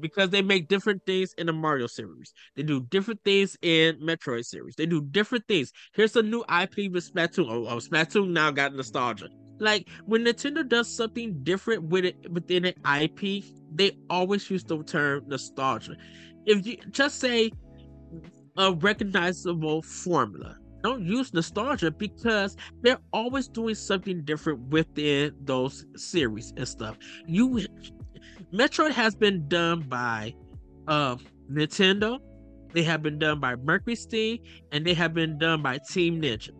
because they make different things in the Mario series. They do different things in Metroid series. They do different things. Here's a new IP with Splatoon. Oh, oh Splatoon now got nostalgia. Like when Nintendo does something different with it within an IP, they always use the term nostalgia. If you just say a recognizable formula, don't use nostalgia because they're always doing something different within those series and stuff. You Metroid has been done by uh, Nintendo, they have been done by MercurySteam, and they have been done by Team Ninja.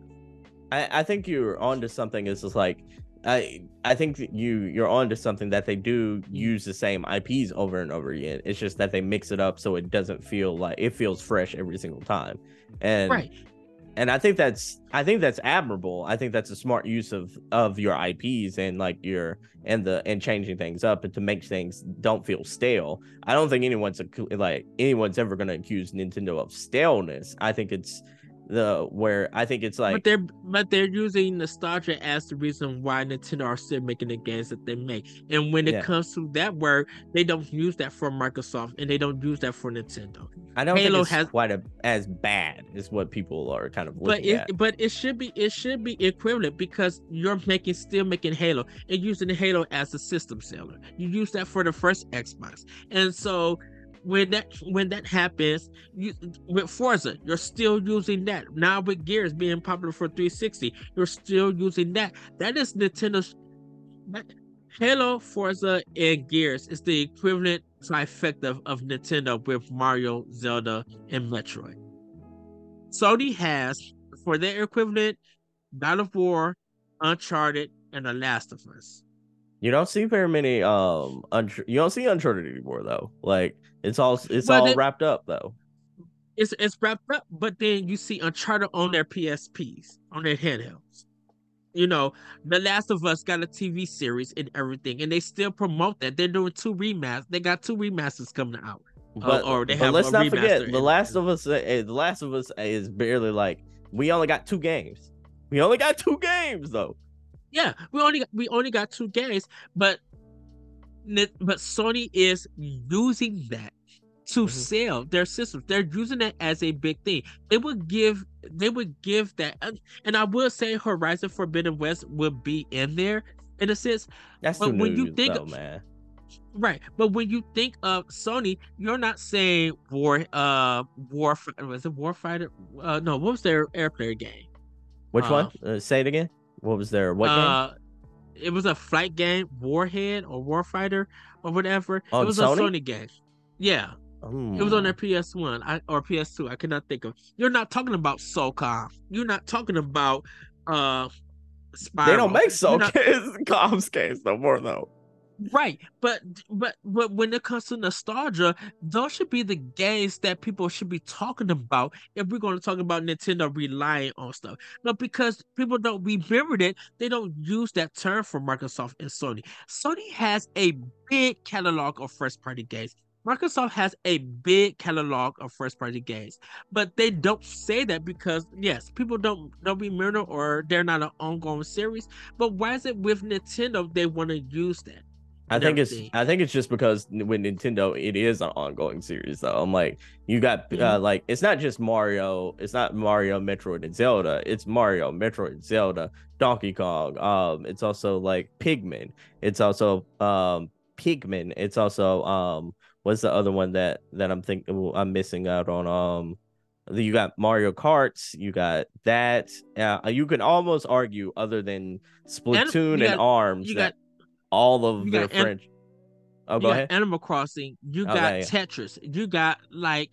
I, I think you're onto something. Is just like I I think that you you're onto something that they do use the same IPs over and over again. It's just that they mix it up so it doesn't feel like it feels fresh every single time. And Right. and I think that's I think that's admirable. I think that's a smart use of of your IPs and like your and the and changing things up and to make things don't feel stale. I don't think anyone's like anyone's ever going to accuse Nintendo of staleness. I think it's the where I think it's like but they're but they're using nostalgia as the reason why Nintendo are still making the games that they make. And when it Yeah. comes to that word, they don't use that for Microsoft and they don't use that for Nintendo. I don't Halo think it's has- quite a, as bad as what people are kind of But looking it at. but it should be it should be equivalent because you're making still making Halo and using Halo as a system seller. You use that for the first Xbox. And so when that when that happens, you with Forza, you're still using that. Now with Gears being popular for 360, you're still using that. That is Nintendo's that- Halo, Forza, and Gears is the equivalent trifecta of, of Nintendo with Mario, Zelda, and Metroid. Sony has for their equivalent God of War, Uncharted, and The Last of Us. You don't see very many um Unch- you don't see Uncharted anymore though. Like it's all it's Well, all they- wrapped up though. It's it's wrapped up, but then you see Uncharted on their PSPs, on their handhelds. You know, The Last of Us got a TV series and everything, and they still promote that. They're doing two remasters. They got two remasters coming out. But, or they have let's a not forget the Last of Us. Uh, uh, the Last of Us is barely like we only got two games. We only got two games though. Yeah, we only got, we only got two games, but but Sony is using that to Mhm. sell their systems. They're using that as a big thing. They would give they would give that, and- I will say Horizon Forbidden West would be in there in a sense, That's But when you think though, of- man. right? But when you think of Sony, you're not saying War uh War was it Warfighter? Uh, no, what was their airplayer game? Which one? Uh, say it again. What was there? What game? uh, It was a flight game, Warhead or Warfighter or whatever. It was Sony? a Sony game. Yeah, it was on their Mm. PS1 I, or PS2. I cannot think of. You're not talking about SOCOM. You're not talking about uh. They don't make not- *laughs* games no more though. Right, but but but when it comes to nostalgia, those should be the games that people should be talking about if we're going to talk about Nintendo relying on stuff. But because people don't remember it, they don't use that term for Microsoft and Sony. Sony has a big catalog of first party games. Microsoft has a big catalog of first party games, but they don't say that because yes, people don't don't remember or they're not an ongoing series. But why is it with Nintendo they want to use that? I think it's I think it's just because with Nintendo it is an ongoing series though. I'm like you got uh, mm-hmm. uh, like it's not just Mario, it's not Mario, Metroid, and Zelda. It's Mario, Metroid, Zelda, Donkey Kong. Um, it's also like Pikmin. It's also um Pikmin. It's also um what's the other one that that I'm thinking I'm missing out on? Um, you got Mario Karts, you got that. Uh, you can almost argue other than Splatoon and, and Arms. You got all of their French. Oh, go ahead. Animal Crossing. You got okay. Tetris. You got like,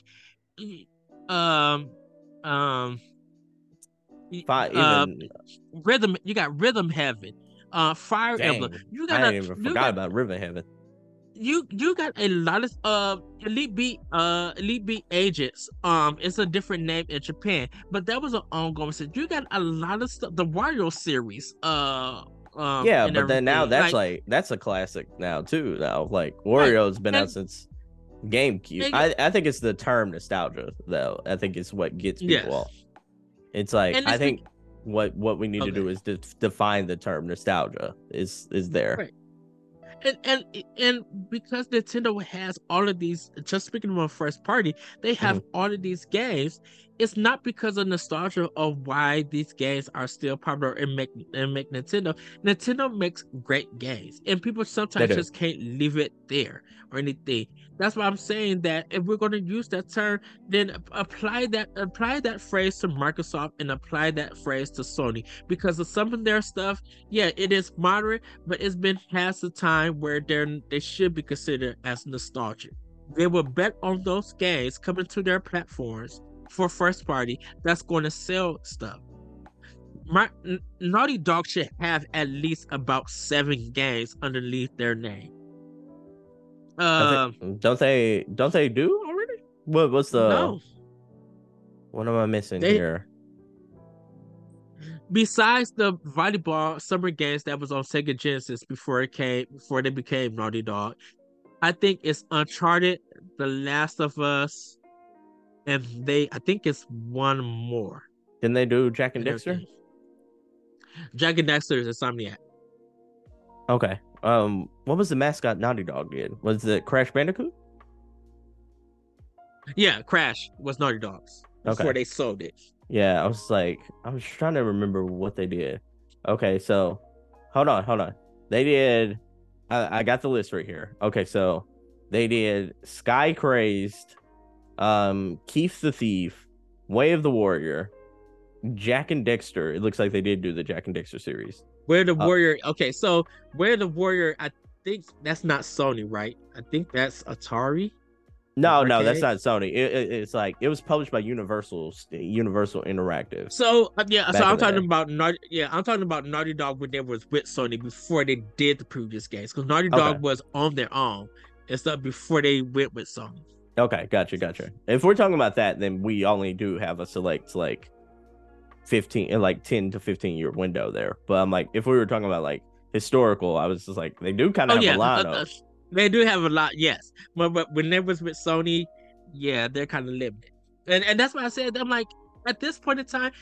um, um, uh, rhythm. You got Rhythm Heaven. Uh, Fire Dang, Emblem. You got. I didn't even forgot got, about Rhythm Heaven. You you got a lot of uh Elite Beat uh Elite Beat Agents. Um, it's a different name in Japan, but that was an ongoing. series. you got a lot of stuff. The Wario series. Uh, um, yeah, but then now that's like, like, that's a classic now too. Now like Wario's been out since GameCube. I, I think it's the term nostalgia though. I think it's what gets people yes. off. It's like I think be- what what we need okay. to do is to define the term nostalgia is is there. Right. And, and and because Nintendo has all of these, just speaking of first party, they have mm-hmm. all of these games it's not because of nostalgia of why these games are still popular and make and make Nintendo. Nintendo makes great games, and people sometimes just can't leave it there or anything. That's why I'm saying that if we're going to use that term, then apply that apply that phrase to Microsoft and apply that phrase to Sony because of some of their stuff, yeah, it is moderate, but it's been past the time where they're they should be considered as nostalgic. They will bet on those games coming to their platforms for first party that's going to sell stuff. My N- Naughty Dog should have at least about seven games underneath their name. Uh, don't they? Don't they do already? What? What's the? No. What am I missing they, here? Besides the volleyball summer games that was on Sega Genesis before it came, before they became Naughty Dog, I think it's Uncharted, The Last of Us, and they I think it's one more. Didn't they do Jak and Daxter? Jak and Daxter is Insomniac. Okay. Um, what was the mascot Naughty Dog did? Was it Crash Bandicoot? Yeah, Crash was Naughty Dog's before okay. they sold it. Yeah, I was like, I was trying to remember what they did. Okay, so hold on, hold on. They did. I, I got the list right here. Okay, so they did Ski Crazed, um, Keyf the Thief, Way of the Warrior, Jak and Daxter. It looks like they did do the Jak and Daxter series. Where the uh, Warrior. Okay, so Where the Warrior. I think that's not Sony, right? I think that's Atari. No, no, that's not Sony. It, it, it's like it was published by Universal, Universal Interactive. So uh, yeah, so I'm talking day. about Naughty. Yeah, I'm talking about Naughty Dog when they was with Sony before they did the previous games because Naughty Dog okay. was on their own and stuff before they went with Sony. Okay, gotcha, gotcha. If we're talking about that, then we only do have a select like fifteen, uh, like ten to fifteen year window there. But I'm like, if we were talking about like historical, I was just like, they do kind of oh, have yeah. a lot uh, of. They do have a lot, yes. But but when they was with Sony, yeah, they're kind of limited, and and that's why I said I'm like, at this point in time,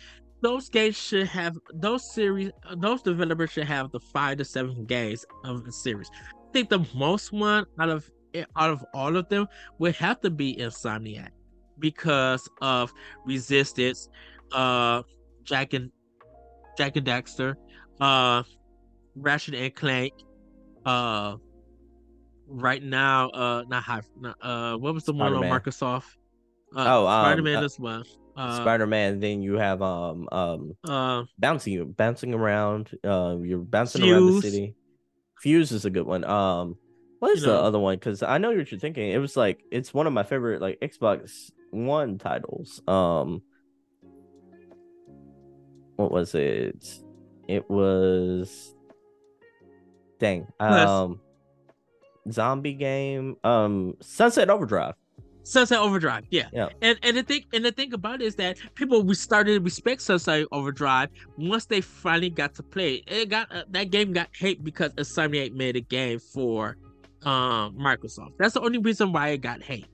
those games should have those series, those developers should have the five to seven games of the series. I think the most one out of out of all of them would have to be Insomniac because of Resistance, uh, Jack and Jak and Daxter, uh, Ratchet and Clank, uh, right now, uh, not high, not, uh, what was the Spider-Man. one on Microsoft? Uh, oh, um, Spider Man uh, as well. Uh, Spider Man. Then you have um um uh, bouncing bouncing around. Uh, you're bouncing Fuse. around the city. Fuse is a good one. Um, what is you know, the other one? Because I know what you're thinking. It was like it's one of my favorite like Xbox One titles. Um, what was it? It was. Dang. Um, zombie game. Um, Sunset Overdrive. Sunset Overdrive, yeah. Yeah. And and the thing and the thing about it is that people we started to respect Sunset Overdrive once they finally got to play it. It got uh, that game got hate because Insomniac made a game for um Microsoft. That's the only reason why it got hate.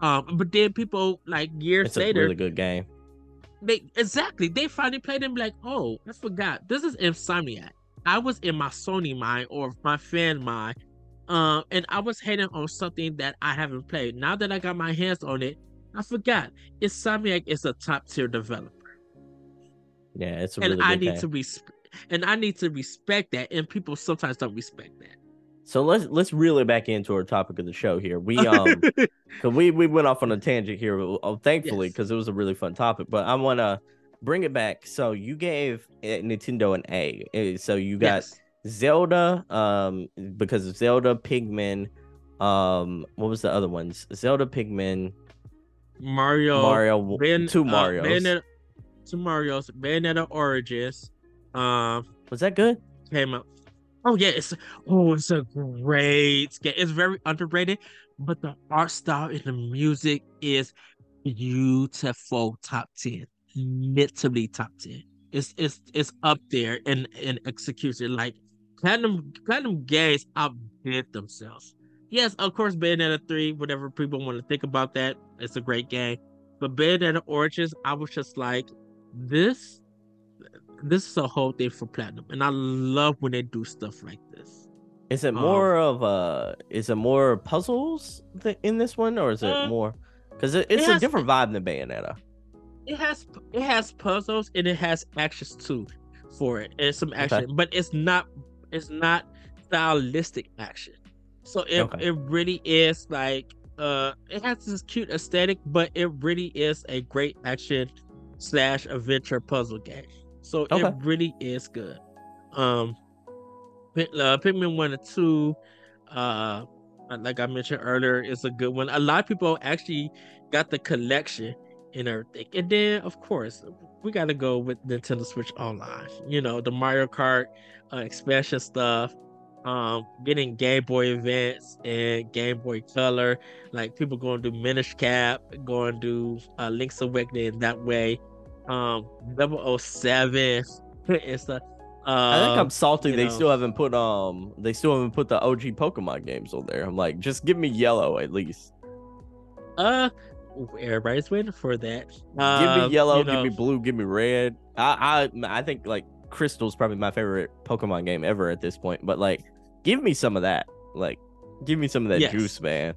Um, but then people like years It's a later, really good game. they exactly they finally played and be like, oh, I forgot. This is Insomniac. I was in my Sony mind or my fan mind, um, and I was hating on something that I haven't played. Now that I got my hands on it, I forgot. Insomniac is a top tier developer, Yeah, it's a and really I good need game. to respect. And I need to respect that, and people sometimes don't respect that. So let's let's reel it back into our topic of the show here. We *laughs* um cause we we went off on a tangent here, uh, thankfully, Yes. because it was a really fun topic. But I want to bring it back. So you gave uh, Nintendo an A. Uh, So you got yes, Zelda, um, because of Zelda, Pikmin, um, what was the other ones? Zelda, Pikmin, Mario, Mario, Bayon- two uh, Mario's. Bayonetta, two Mario's, Bayonetta Origins, um, was that good? came out. Oh yeah, it's oh it's a great game. It's very underrated, but the art style and the music is beautiful. Top ten, literally top ten. It's it's it's up there in in execution. Like platinum platinum games outdid themselves. Yes, of course, Bayonetta three. Whatever people want to think about that, it's a great game. But Bayonetta Origins, I was just like, this this is a whole thing for platinum and i love when they do stuff like this Is it Um, more of uh is it more puzzles th- in this one or is it Uh, more because it, it's a has- different vibe than Bayonetta. it has it has puzzles and it has actions too for it and some action but it's not it's not stylistic action so it, Okay. it really is like uh it has this cute aesthetic but it really is a great action slash adventure puzzle game so Okay. it really is good um uh, Pikmin 1 and 2 uh like I mentioned earlier is a good one a lot of people actually got the collection and everything. And then, of course, we got to go with Nintendo Switch Online. You know, the Mario Kart uh, expansion stuff, um, getting Game Boy events and Game Boy Color. Like people going to do Minish Cap, going to do uh, Link's Awakening that way. Um, 007 *laughs* and stuff. I think Um, I'm salty they know. still haven't put um they still haven't put the OG Pokemon games on there. I'm like, just give me yellow at least. uh, everybody's waiting for that. give Um, me yellow, you give know, me blue, give me red. I I I think like Crystal's probably my favorite Pokemon game ever at this point. But like, give me some of that. Like, give me some of that Yes. juice, man.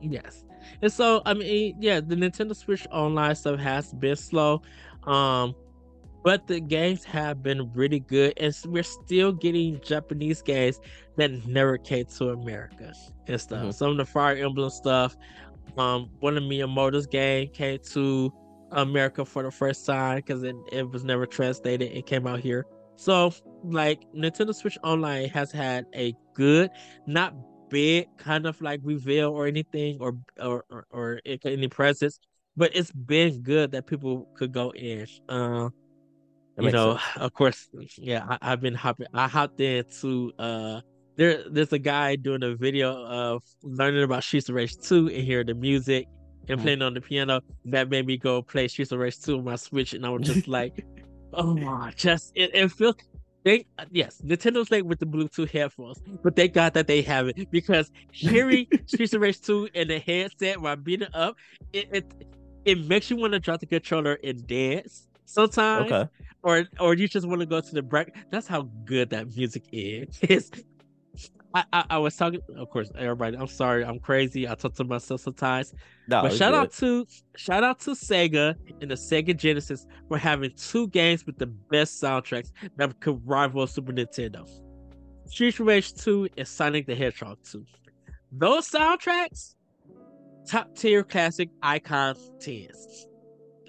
Yes. And so I mean, yeah, the Nintendo Switch online stuff has been slow. Um but the games have been really good and we're still getting Japanese games that never came to America and stuff. Mhm. Some of the Fire Emblem stuff. Um one of Miyamoto's game came to America for the first time because it, it was never translated. It came out here. So like Nintendo Switch Online has had a good, not big kind of like reveal or anything or or or, or any presents, but it's been good that people could go in. Uh, you know, sense. of course, yeah, I, I've been hopping. I hopped into uh, there. There's a guy doing a video of learning about Streets of Rage 2 and hearing the music and Mhm. playing on the piano. That made me go play Streets of Rage 2 on my Switch, and I was just like, *laughs* oh, my, just it, it feels. They yes, Nintendo's like with the Bluetooth headphones, but thank God that they have it because hearing *laughs* Streets of Rage 2 in the headset while beating up, it it, it makes you want to drop the controller and dance sometimes Okay. or or you just want to go to the break. That's how good that music is. *laughs* It's- I, I I was talking, of course, everybody. I'm sorry, I'm crazy. I talk to myself sometimes. No, but shout good. out to shout out to Sega and the Sega Genesis for having two games with the best soundtracks that could rival Super Nintendo. Street Rage 2 and Sonic the Hedgehog 2. Those soundtracks, top tier classic icon 10s.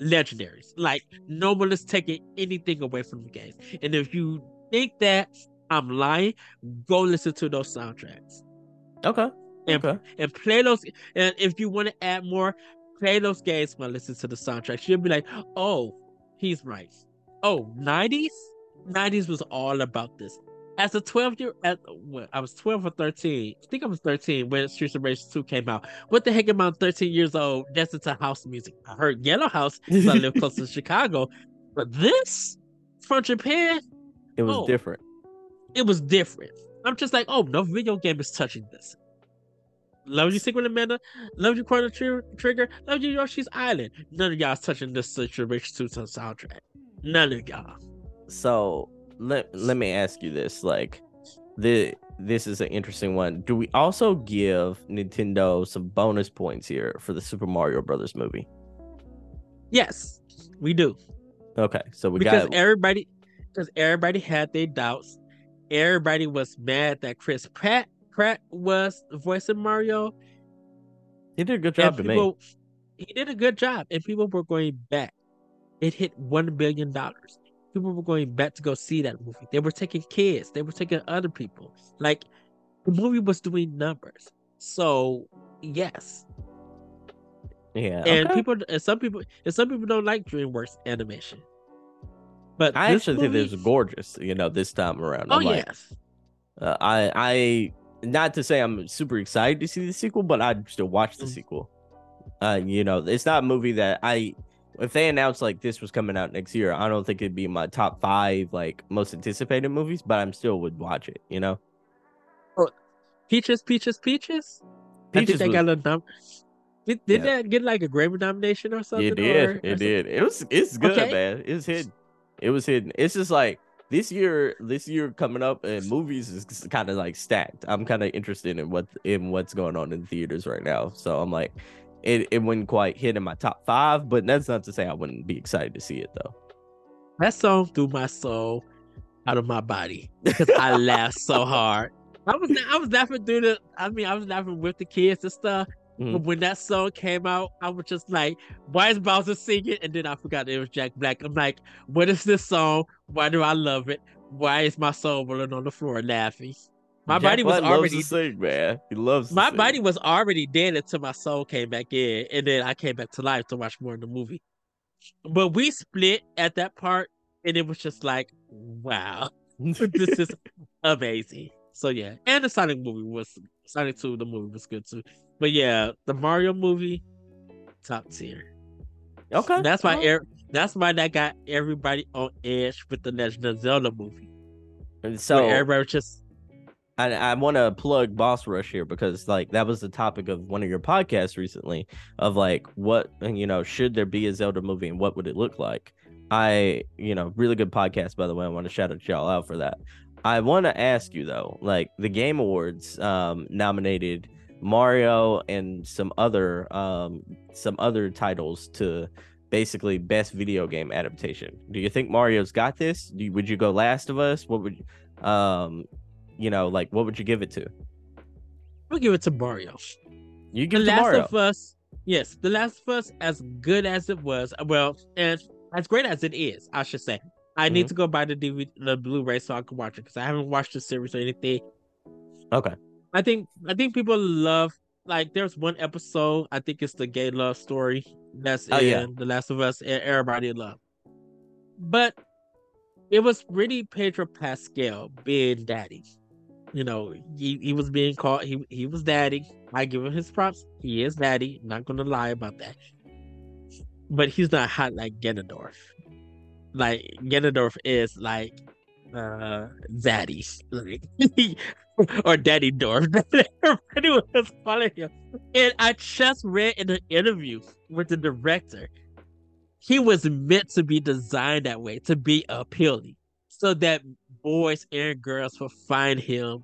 Legendaries. Like no one is taking anything away from the games. And if you think that I'm lying, go listen to those soundtracks Okay. and Okay. and play those. And if you want to add more, play those games while listen to the soundtracks. You'll be like, oh, he's right. Oh, 90s? 90s was all about this. as a 12 year at well, I was 12 or 13. I think I was 13 when Streets of Rage 2 came out. What the heck am I 13 years old dancing to house music? I heard Yellow House because I live close to *laughs* Chicago. But this from Japan, It was Oh. different. It was different. I'm just like, oh, no video game is touching this. Love you, Secret of Mana. Love you, Chrono Tr- Trigger. Love you, Yoshi's Island. None of y'all's touching this Rage 2 soundtrack. None of y'all. So let let me ask you this: like, the this is an interesting one. Do we also give Nintendo some bonus points here for the Super Mario Brothers movie? Yes, we do. Okay, so we because got everybody because everybody had their doubts. Everybody was mad that Chris Pratt Pratt was voicing Mario. he did a good job people, he did a good job, and people were going back. It hit one billion dollars. People were going back to go see that movie. They were taking kids. They were taking other people. Like the movie was doing numbers. So yes, Yeah, and okay. people and some people and some people don't like DreamWorks animation. But I this actually think movie- this is gorgeous. You know, this time around. Oh I'm like, yes. uh, I I not to say I'm super excited to see the sequel, but I'd still watch the Mm. sequel. Uh, you know, it's not a movie that I. If they announced like this was coming out next year, I don't think it'd be my top five like most anticipated movies, but I'm still would watch it. You know, Peaches, Peaches, Peaches. I Peaches think they was- got a nom- Did, did Yeah. that get like a Grammy nomination or something? It did. or- or it something? did. It was. It's good, Okay. man. It's hidden. It was hidden. It's just like this year. This year coming up, and movies is kind of like stacked. I'm kind of interested in what in what's going on in theaters right now. So I'm like, it it wouldn't quite hit in my top five, but that's not to say I wouldn't be excited to see it though. That song threw my soul out of my body because I laughed so *laughs* hard. I was I was laughing through the. I mean, I was laughing with the kids and stuff. Mhm. But when that song came out, I was just like, "Why is Bowser singing?" And then I forgot it was Jack Black. I'm like, "What is this song? Why do I love it? Why is my soul rolling on the floor laughing?" My Jack body was Black already sing, man. He loves. my sing. body was already dead until my soul came back in, and then I came back to life to watch more of the movie. But we split at that part, and it was just like, wow, *laughs* this is *laughs* amazing. So yeah, and the Sonic movie was Sonic Two. The movie was good too. But yeah, the Mario movie, top tier. okay. That's why. Oh. er- that's why that got everybody on edge with the Legend of Zelda movie. And So so everybody was just I, I want to plug Boss Rush here because like that was the topic of one of your podcasts recently of like what you know should there be a Zelda movie and what would it look like. I you know really good podcast by the way. I want to shout out y'all out for that. I want to ask you though, like the Game Awards um, nominated Mario and some other um, some other titles to basically best video game adaptation. Do you think Mario's got this? Do you, would you go Last of Us? What would you, um you know like what would you give it to? we'll give it to Mario. You The give it to Last Mario. of Us, yes, The Last of Us, as good as it was, well, and as great as it is, I should say. I need Mhm. to go buy the DVD, the Blu-ray, so I can watch it because I haven't watched the series or anything. Okay. I think I think people love like there's one episode I think it's the gay love story that's Oh, in yeah. The Last of Us and everybody love, but it was really Pedro Pascal being daddy. You know, he, he was being called he he was daddy. I give him his props. He is daddy. Not gonna lie about that. But he's not hot like Ganondorf. Like Ganondorf is like uh daddy. *laughs* Like *laughs* or Daddy Dorf. *laughs* Everybody was calling him. And I just read in an interview with the director, he was meant to be designed that way, to be appealing, so that boys and girls will find him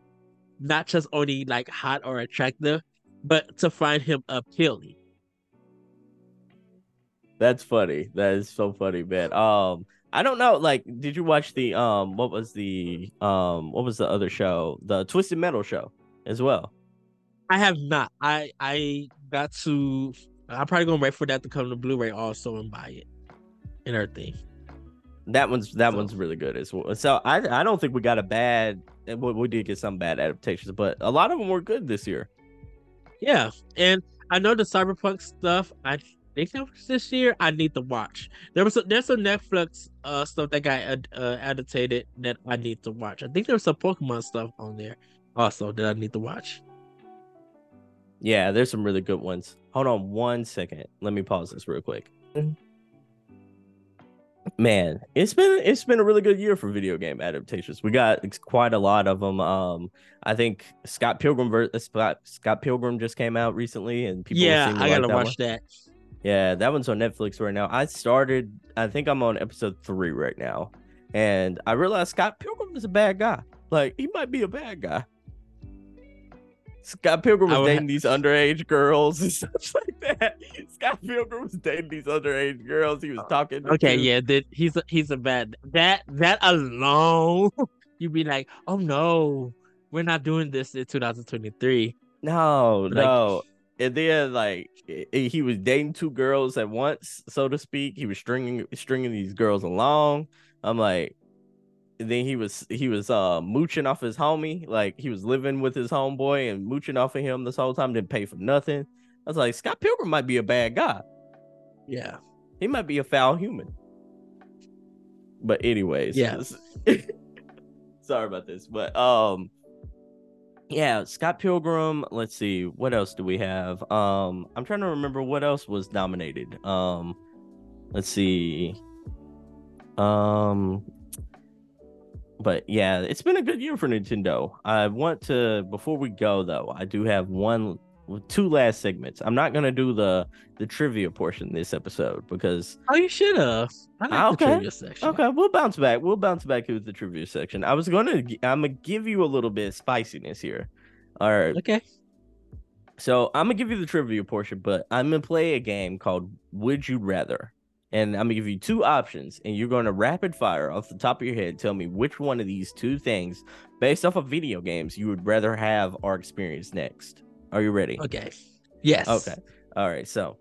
not just only like hot or attractive, but to find him appealing. That's funny. That is so funny, man. Um, I don't know. Like, did you watch the um, what was the um, what was the other show? The Twisted Metal show as well. I have not. I I got to. I'm probably gonna wait for that to come to Blu-ray also and buy it and everything. That one's that So- one's really good as well. So I I don't think we got a bad. We we did get some bad adaptations, but a lot of them were good this year. Yeah, and I know the cyberpunk stuff. I that this year. I need to watch. There was a, there's some Netflix uh stuff that got uh, annotated that I need to watch. I think there's some Pokemon stuff on there also that I need to watch. Yeah, there's some really good ones. Hold on one second. Let me pause this real quick. Man, it's been it's been a really good year for video game adaptations. We got quite a lot of them. Um, I think Scott Pilgrim ver- Scott, Scott Pilgrim just came out recently, and people yeah, I gotta that watch one. that. Yeah, that one's on Netflix right now. I started. I think I'm on episode three right now, and I realized Scott Pilgrim is a bad guy. Like he might be a bad guy. Scott Pilgrim was dating these underage girls and *laughs* stuff like that. Scott Pilgrim was dating these underage girls. He was talking. to Okay, yeah, that he's a, he's a bad that that alone. *laughs* You'd be like, oh no, we're not doing this in 2023. No, Like- no. And then like he was dating two girls at once, so to speak. He was stringing stringing these girls along. I'm like, and then he was he was uh mooching off his homie, like he was living with his homeboy and mooching off of him this whole time, didn't pay for nothing. I was like, Scott Pilgrim might be a bad guy. Yeah, He might be a foul human. But anyways, Yeah. *laughs* sorry about this, but um, yeah, Scott Pilgrim. Let's see, what else do we have? Um, I'm trying to remember what else was nominated. Um, let's see. Um, but yeah, it's been a good year for Nintendo. I want to before we go though, I do have one two last segments. I'm not gonna do the the trivia portion this episode because oh, you should have. I like Ah, the okay. trivia section. okay, we'll bounce back. We'll bounce back with the trivia section. I was gonna I'm gonna give you a little bit of spiciness here. All right. Okay. So I'm gonna give you the trivia portion, but I'm gonna play a game called Would You Rather. And I'm gonna give you two options, and you're gonna rapid fire off the top of your head tell me which one of these two things, based off of video games, you would rather have or experience next. Are you ready? Okay. Yes. Okay. All right. So,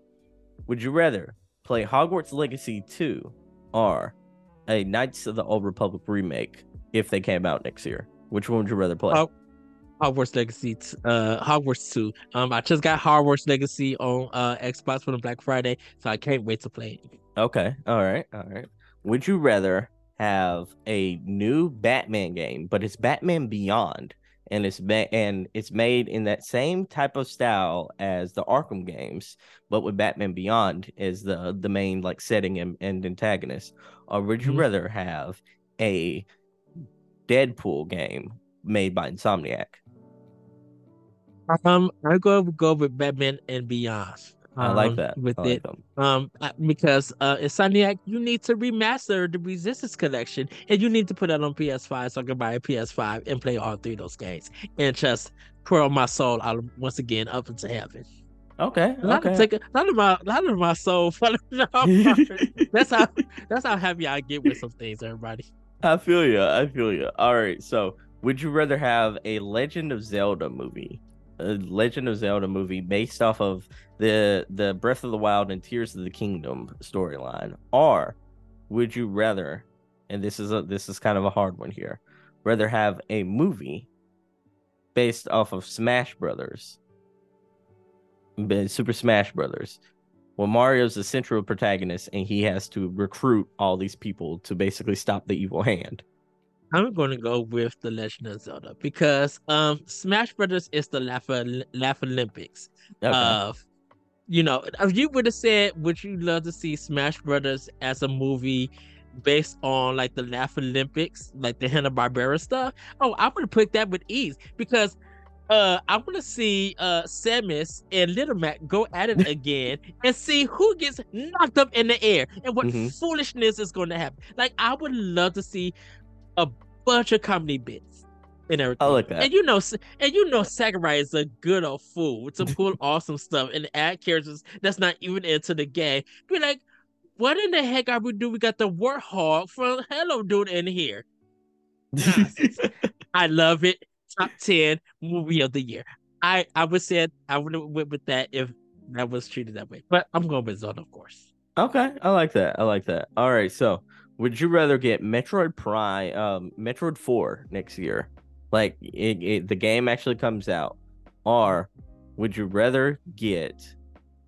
would you rather play Hogwarts Legacy 2 or a Knights of the Old Republic remake if they came out next year? Which one would you rather play? Oh. Hogwarts Legacy, uh, Hogwarts 2. Um, I just got Hogwarts Legacy on uh Xbox for the Black Friday, so I can't wait to play it. Okay. All right. All right. Would you rather have a new Batman game, but it's Batman Beyond, and it's ba- and it's made in that same type of style as the Arkham games, but with Batman Beyond as the the main like setting and, and antagonist, or would you Mhm. rather have a Deadpool game made by Insomniac? Um, I go go with Batman and Beyond. I like um, that. with I like it. them. Um, because uh, Insomniac, you need to remaster the Resistance collection, and you need to put that on PS5 so I can buy a PS5 and play all three of those games, and just twirl my soul out once again up into heaven. Okay. A lot Okay. of take, a lot of my, a lot of my soul. *laughs* *laughs* that's how that's how happy I get with some things, everybody. I feel you. I feel you. All right. So, would you rather have a Legend of Zelda movie, Legend of Zelda movie based off of the the Breath of the Wild and Tears of the Kingdom storyline, or would you rather? And this is a this is kind of a hard one here. Rather have a movie based off of Smash Brothers, Super Smash Brothers, well, Mario's the central protagonist, and he has to recruit all these people to basically stop the evil hand. I'm going to go with the Legend of Zelda because um Smash Brothers is the Laugh, Laugh Olympics. Okay. of you know if you would have said would you love to see smash brothers as a movie based on like the laugh olympics like the hanna-barbera stuff oh i would have put that with ease because uh i want to see uh samus and little mac go at it *laughs* again and see who gets knocked up in the air and what Mhm. foolishness is going to happen like i would love to see a bunch of comedy bits and everything. like that. And you know, and you know, Sakurai is a good old fool to pull *laughs* awesome stuff and add characters that's not even into the game. Be like, what in the heck are we doing? We got the Warthog from Halo Dude in here. *laughs* I love it. Top ten movie of the year. I I would say I would have went with that if that was treated that way. But I'm going with Zelda, of course. okay, I like that. I like that. All right, so would you rather get Metroid Prime, um, Metroid Four next year, like it, it, the game actually comes out, or would you rather get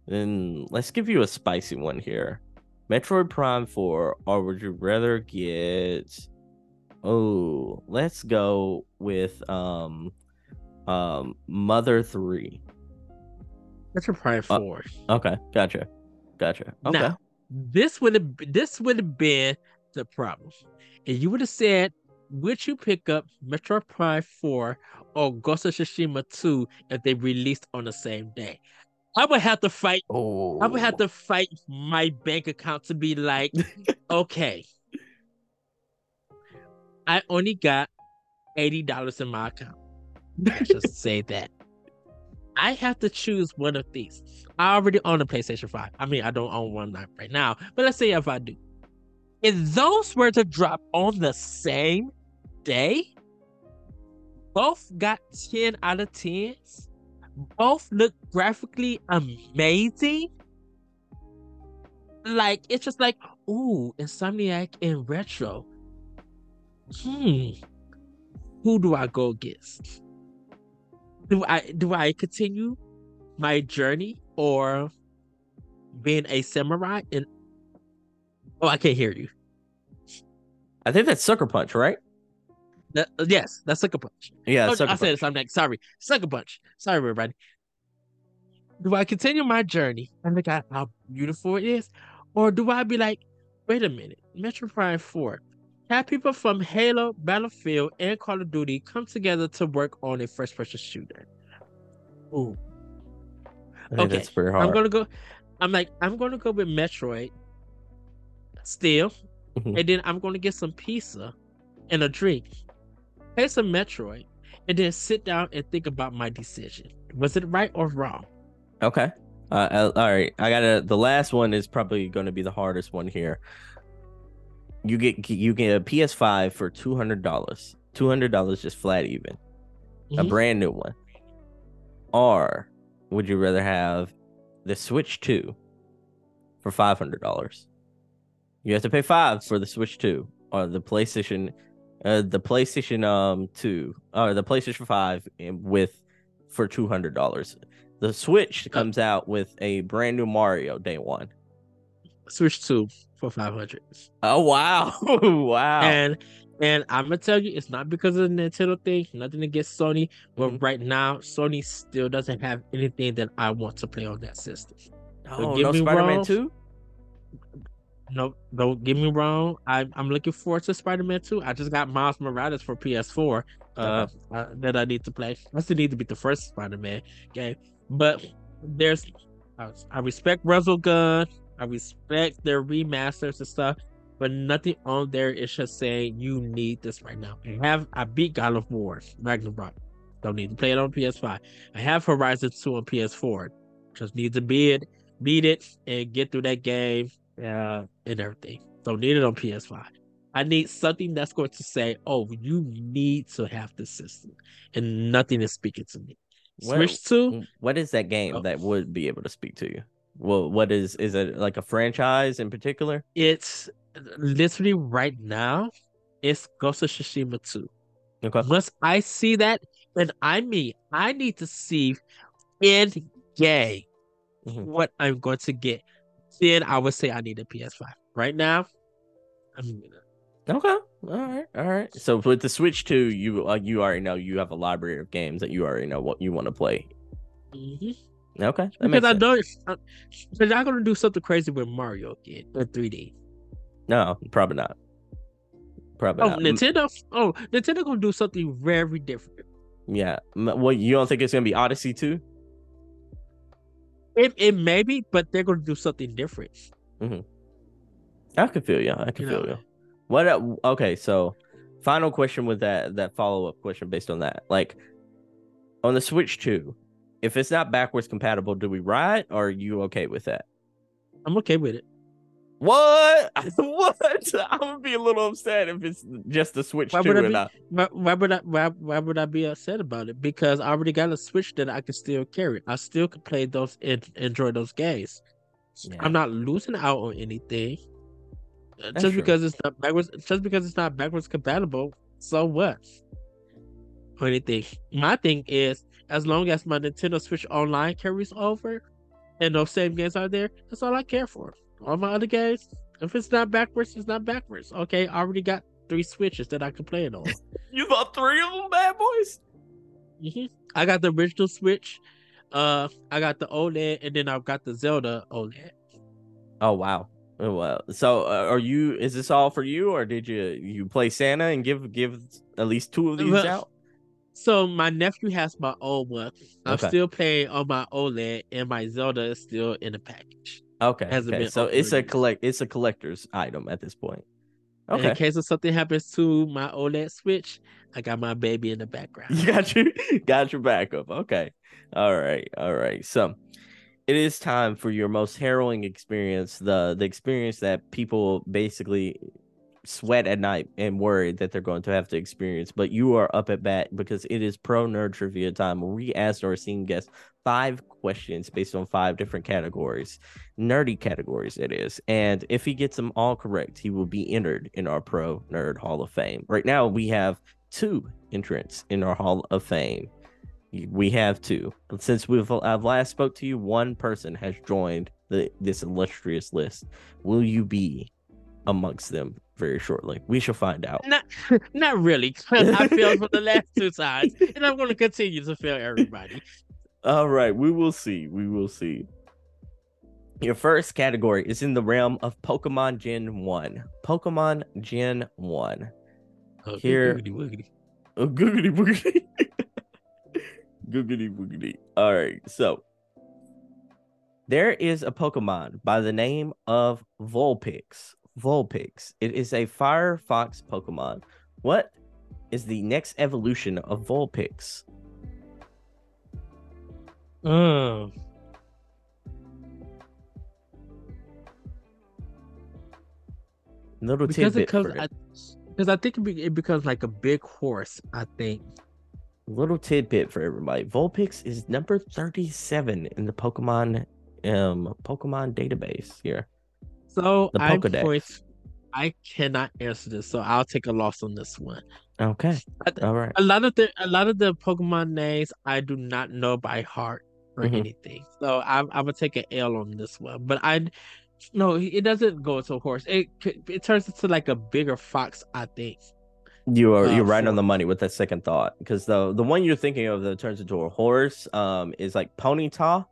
Then let's give you a spicy one here. Metroid Prime 4, or would you rather get Oh, let's go with um um Mother 3. Metroid Prime Uh, 4. Okay, gotcha. Gotcha. Okay. Now, this would have this would have been the problem. And you would have said, would you pick up Metroid Prime 4 or Ghost of Tsushima 2 if they released on the same day? I would have to fight. oh. I would have oh. to fight my bank account to be like, *laughs* okay, I only got eighty dollars in my account. Let's just *laughs* say that. I have to choose one of these. I already own a PlayStation 5. I mean, I don't own one right now, but let's say if I do. If those were to drop on the same day, both got 10 out of 10s, both look graphically amazing. Like, it's just like, ooh, Insomniac in retro. Hmm. Who do I go against? Do I do I continue my journey or being a samurai and oh I can't hear you. I think that's Sucker Punch, right? That- uh, yes, that's Sucker Punch. Yeah, Oh, Sucker I said. I'm like, sorry, Sucker Punch. Sorry, everybody. Do I continue my journey and look at how beautiful it is, or do I be like, wait a minute, Metroid Prime Four, have people from Halo, Battlefield, and Call of Duty come together to work on a first-person shooter? Ooh, I think okay, that's pretty hard. I'm gonna go. I'm like, I'm gonna go with Metroid. Still, Mhm. and then I'm gonna get some pizza and a drink, play some Metroid, and then sit down and think about my decision. Was it right or wrong? Okay. Uh, uh, all right. I gotta. The last one is probably going to be the hardest one here. You get you get a PS5 for two hundred dollars. Two hundred dollars just flat even. A Mhm. brand new one. Or would you rather have the Switch Two for five hundred dollars? You have to pay five for the Switch Two or the PlayStation, uh, the PlayStation um Two or the PlayStation Five with for two hundred dollars. The Switch comes out with a brand new Mario day one. Switch two for five hundred. Oh wow, *laughs* wow! And and I'm gonna tell you, it's not because of the Nintendo thing. Nothing against Sony, but Mhm. right now, Sony still doesn't have anything that I want to play on that system. oh, get no me Spider Man wrong. Two. No, don't get me wrong. I'm I'm looking forward to Spider-Man 2. I just got Miles Morales for PS4 uh, uh, that I need to play. I still need to beat the first Spider-Man game, but there's I, I respect Gun. I respect their remasters and stuff, but nothing on there is just saying you need this right now. I have I beat God of War Ragnarok. Don't need to play it on PS5. I have Horizon 2 on PS4. Just need to beat it, beat it, and get through that game uh, and everything. Don't need it on PS5. I need something that's going to say, "Oh, you need to have this system," and nothing is speaking to me. What- Switch to What is that game Oh. that would be able to speak to you? Well, what is is it like a franchise in particular? it's literally right now. It's Ghost of Tsushima 2. Okay. Once I see that, and I mean, I need to see in game Mhm. what I'm going to get. Then I would say I need a PS5. Right now, I'm gonna. Okay. All right. All right. So with the Switch 2, you uh, you already know you have a library of games that you already know what you want to play. Mhm. Okay. That makes because I sense. know uh, they're not going to do something crazy with Mario again in 3D. No, probably not. Probably Oh, not. M- Nintendo! Oh, Nintendo going to do something very different. Yeah. M- Well, you don't think it's gonna be Odyssey 2? It, it may be, but they're going to do something different. Mm-hmm. I can feel you. I can You feel know. you. What? Okay. So, final question with that that follow up question based on that, like on the Switch 2, if it's not backwards compatible, do we ride? Or are you okay with that? I'm okay with it. What? *laughs* what? I'm gonna be a little upset if it's just a Switch Why 2 would I and be- not. Why, why would I? Why, why would I be upset about it? Because I already got a Switch that I can still carry. I still can play those and enjoy those games. Yeah. I'm not losing out on anything. Uh, That's just true. because it's not backwards, just because it's not backwards compatible. So what? Or anything. My thing is, as long as my Nintendo Switch Online carries over, and those same games are there, that's all I care for. All my other games, if it's not backwards, it's not backwards. Okay, I already got three switches that I can play it on. *laughs* You bought three of them, bad boys. Mhm. I got the original Switch. Uh, I got the OLED, and then I've got the Zelda OLED. Oh wow. Oh wow. So uh, are you? Is this all for you, or did you you play Santa and give give at least two of these Well, out? So my nephew has my old one. I'm Okay. still playing on my OLED, and my Zelda is still in the package. Okay. okay. So it's a collect. It's a collector's item at this point. And In Okay. case of something happens to my OLED Switch, I got my baby in the *laughs* background. You got your got your backup. Okay. All right. All right. So it is time for your most harrowing experience, the the experience that people basically sweat at night and worry that they're going to have to experience. But you are up at bat because it is pro nerd trivia time where we asked our esteemed guests five questions based on five different categories, nerdy categories it is. And if he gets them all correct, he will be entered in our pro nerd hall of fame. Right now we have two entrants in our hall of fame. We have two. Since we've I've last spoke to you, one person has joined the this illustrious list. Will you be amongst them very shortly? We shall find out. Not, not really. I failed for the last two times, and I'm going to continue to fail everybody. All right, we will see. We will see. Your first category is in the realm of Pokemon Gen 1. Pokemon Gen 1. Okay, Here- wiggity, wiggity. Oh, googity googity. All right, so there is a Pokemon by the name of Vulpix. Vulpix. It is a fire fox Pokemon. What is the next evolution of Vulpix? Uh, Little because tidbit it comes, for I, because I think it, be, it becomes like a big horse. I think. little tidbit for everybody. Vulpix is number 37 in the Pokemon um Pokemon database here. So The I'm Pokedex. going I cannot answer this, so I'll take a loss on this one. Okay. All right. A lot of the a lot of the Pokemon names I do not know by heart or Mhm. anything, so I'm I'm gonna take an L on this one. But I, no, it doesn't go to a horse. It it turns into like a bigger fox, I think. You are uh, you're right on the money with that second thought because the the one you're thinking of that turns into a horse um is like Ponyta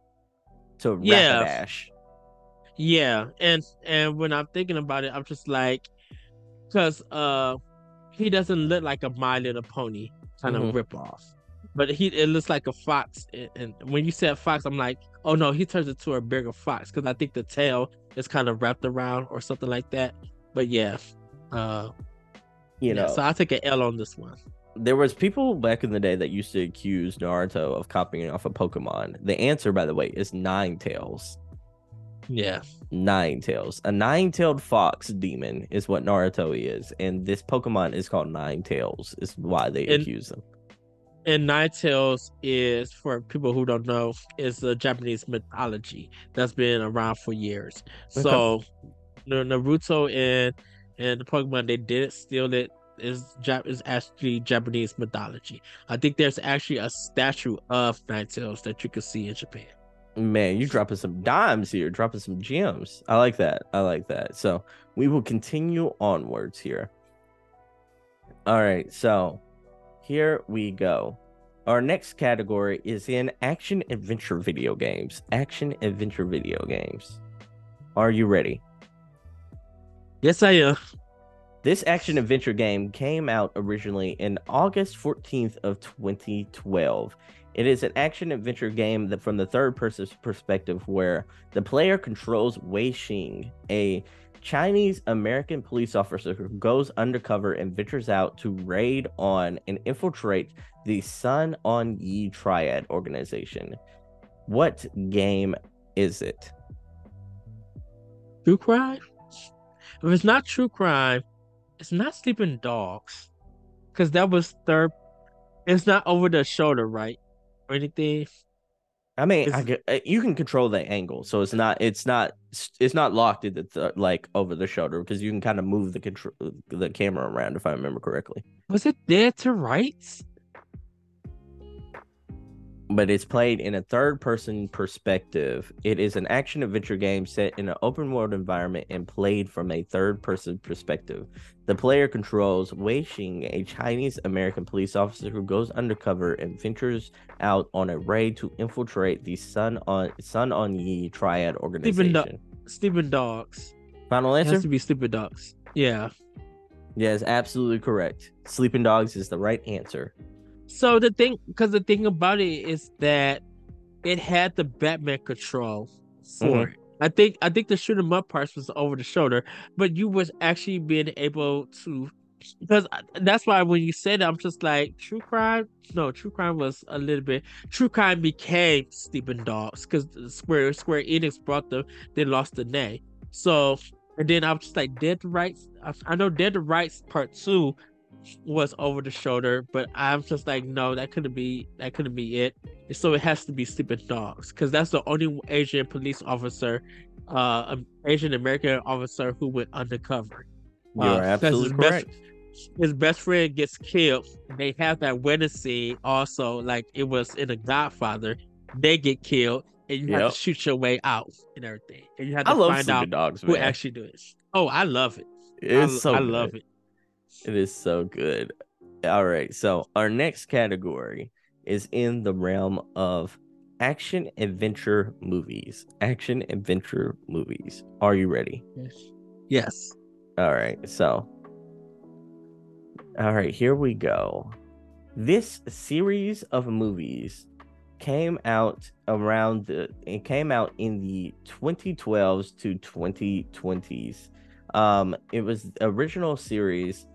to Yeah. Rapidash. Yeah, and and when I'm thinking about it, I'm just like, because uh, he doesn't look like a My Little Pony kind Mhm. of rip off, but he it looks like a fox. And, when you said fox, I'm like, oh no, he turns into a bigger fox because I think the tail is kind of wrapped around or something like that. But yeah, uh, You yeah, know, so I'll take an L on this one. there was people back in the day that used to accuse Naruto of copying off of Pokemon. The answer, by the way, is Ninetales. Yeah, Ninetales. A nine-tailed fox demon is what Naruto is, and this Pokemon is called Ninetales. Is why they And- accuse them. And Ninetales is for people who don't know is a Japanese mythology that's been around for years. Okay. So Na- Naruto and and the Pokemon they did steal it is Jap is actually Japanese mythology. I think there's actually a statue of Ninetales that you can see in Japan. Man, you dropping some dimes here, dropping some gems. I like that. I like that. So we will continue onwards here. All right, so here we go. Our next category is in action adventure video games. Action adventure video games. Are you ready? Yes, I am. This action adventure game came out originally in August 14th of 2012. It is an action adventure game that from the third person's perspective where the player controls Wei Xing, a Chinese American police officer who goes undercover and ventures out to raid on and infiltrate the Sun On Yi Triad organization. What game is it? True crime. If it's not true crime, it's not sleeping dogs, because that was third. It's not over the shoulder, right, or anything. I mean, I uh, you can control the angle, so it's not it's not it's not locked at the th- like over the shoulder because you can kind of move the control the camera around if I remember correctly. Was it there to rights? But it's played in a third person perspective. It is an action adventure game set in an open world environment and played from a third person perspective. The player controls Wei Xing, a Chinese American police officer who goes undercover and ventures out on a raid to infiltrate the Sun on Sun On Yi Triad organization. Do- Stupid dogs. Final It answer? has to be stupid dogs. Yeah. Yes, absolutely correct. Sleeping Dogs is the right answer. So the thing, because the thing about it is that it had the Batman control for Mhm. it. I think I think the shoot 'em up parts was over the shoulder, but you was actually being able to because that's why when you said it, I'm just like true crime. No, true crime was a little bit. True crime became Sleeping Dogs because Square Square Enix brought them. They lost the name. So and then I'm just like Dead Rights. I, I know Dead Rights Part Two was over the shoulder, but I'm just like, no, that couldn't be that couldn't be it. So it has to be Sleeping Dogs because that's the only Asian police officer, uh, um, Asian American officer who went undercover. You're Uh, absolutely his best- correct. His best friend gets killed. They have that wedding scene also, like it was in The Godfather. They get killed, and you have to shoot your way out and everything, and you have to I love find out Dogs, who man. actually do it. Oh, I love it. it's I, so I good. love it. It is so good. All right. So our next category is in the realm of action adventure movies. Action adventure movies. Are you ready? Yes. Yes. All right. So All right, here we go. This series of movies came out around the it came out in the 2012s to 2020s. Um it was the original series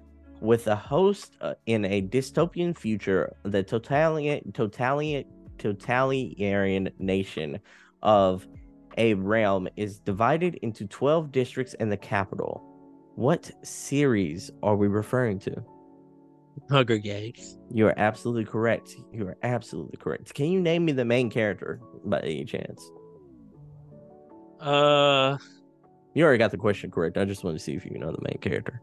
with a host uh, in a dystopian future, the totalitarian, totalitarian, totalitarian nation of a realm is divided into 12 districts and the capital. What series are we referring to? Hunger Games. You are absolutely correct. You are absolutely correct. Can you name me the main character by any chance? Uh, You already got the question correct. I just want to see if you know the main character.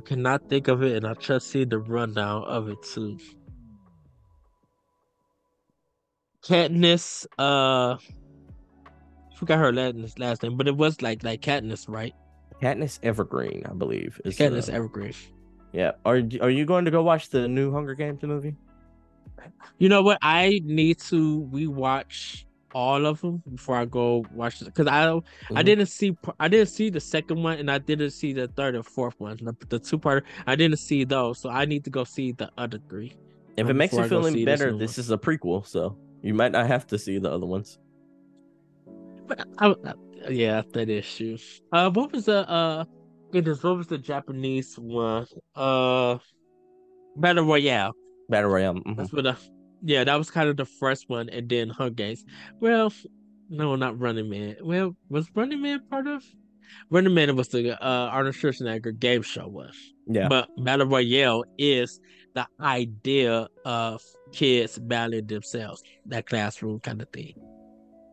I cannot think of it, and I just see the rundown of it too. Katniss, uh, forgot her last last name, but it was like like Katniss, right? Katniss Evergreen, I believe. Is Katniss the- Evergreen. Yeah. Are are you going to go watch the new Hunger Games movie? You know what? I need to rewatch all of them before I go watch it because I don't. I Mhm. didn't see. I didn't see the second one, and I didn't see the third and fourth one. The, the two part. I didn't see those, so I need to go see the other three. If um, it makes you I feel any see this better, this is a prequel, so you might not have to see the other ones. But I, I, yeah, that is true. Uh, what was the uh? Goodness, what was the Japanese one? Uh, Battle Royale. Battle Royale. mhm. That's what. I, yeah, that was kind of the first one, and then Hunger Games. Well, no, not Running Man. Well, was Running Man part of? Running Man was the uh Arnold Schwarzenegger game show was. Yeah. But Battle Royale is the idea of kids battling themselves, that classroom kind of thing.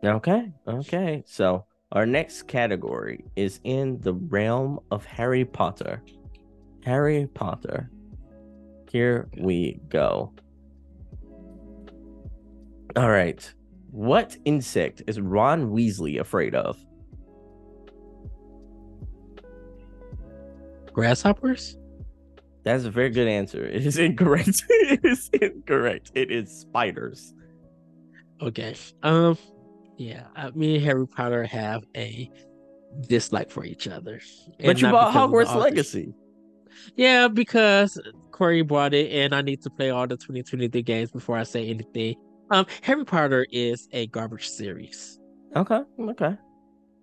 Okay. Okay. So our next category is in the realm of Harry Potter. Harry Potter. Here we go. All right. What insect is Ron Weasley afraid of? Grasshoppers? That's a very good answer. It is *laughs* incorrect. it is incorrect. It is spiders. Okay. Um. Yeah. I, me and Harry Potter have a dislike for each other. But And you bought because of the Hogwarts. Legacy. Yeah, because Corey bought it, and I need to play all the 2023 games before I say anything. Um, Harry Potter is a garbage series. Okay. Okay.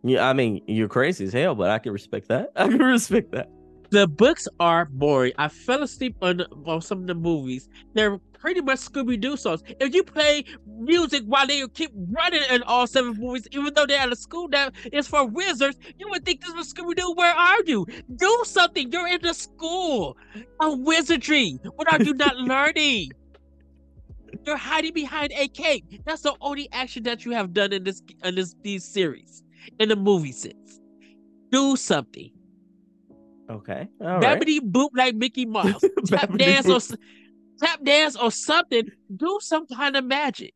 Yeah, I mean, you're crazy as hell, but I can respect that. *laughs* I can respect that. The books are boring. I fell asleep on, on some of the movies. They're pretty much Scooby Doo songs. If you play music while they keep running in all seven movies, even though they're at a school that is for wizards, you would think this was Scooby Doo. Where are you? Do something. You're in the school of wizardry. What are you not *laughs* learning? You're hiding behind a cape. That's the only action that you have done in this in this these series, in the movie sense. Do something. Okay. All right. Boop like Mickey Mouse. *laughs* Tap dance or boop. tap dance or something. Do some kind of magic.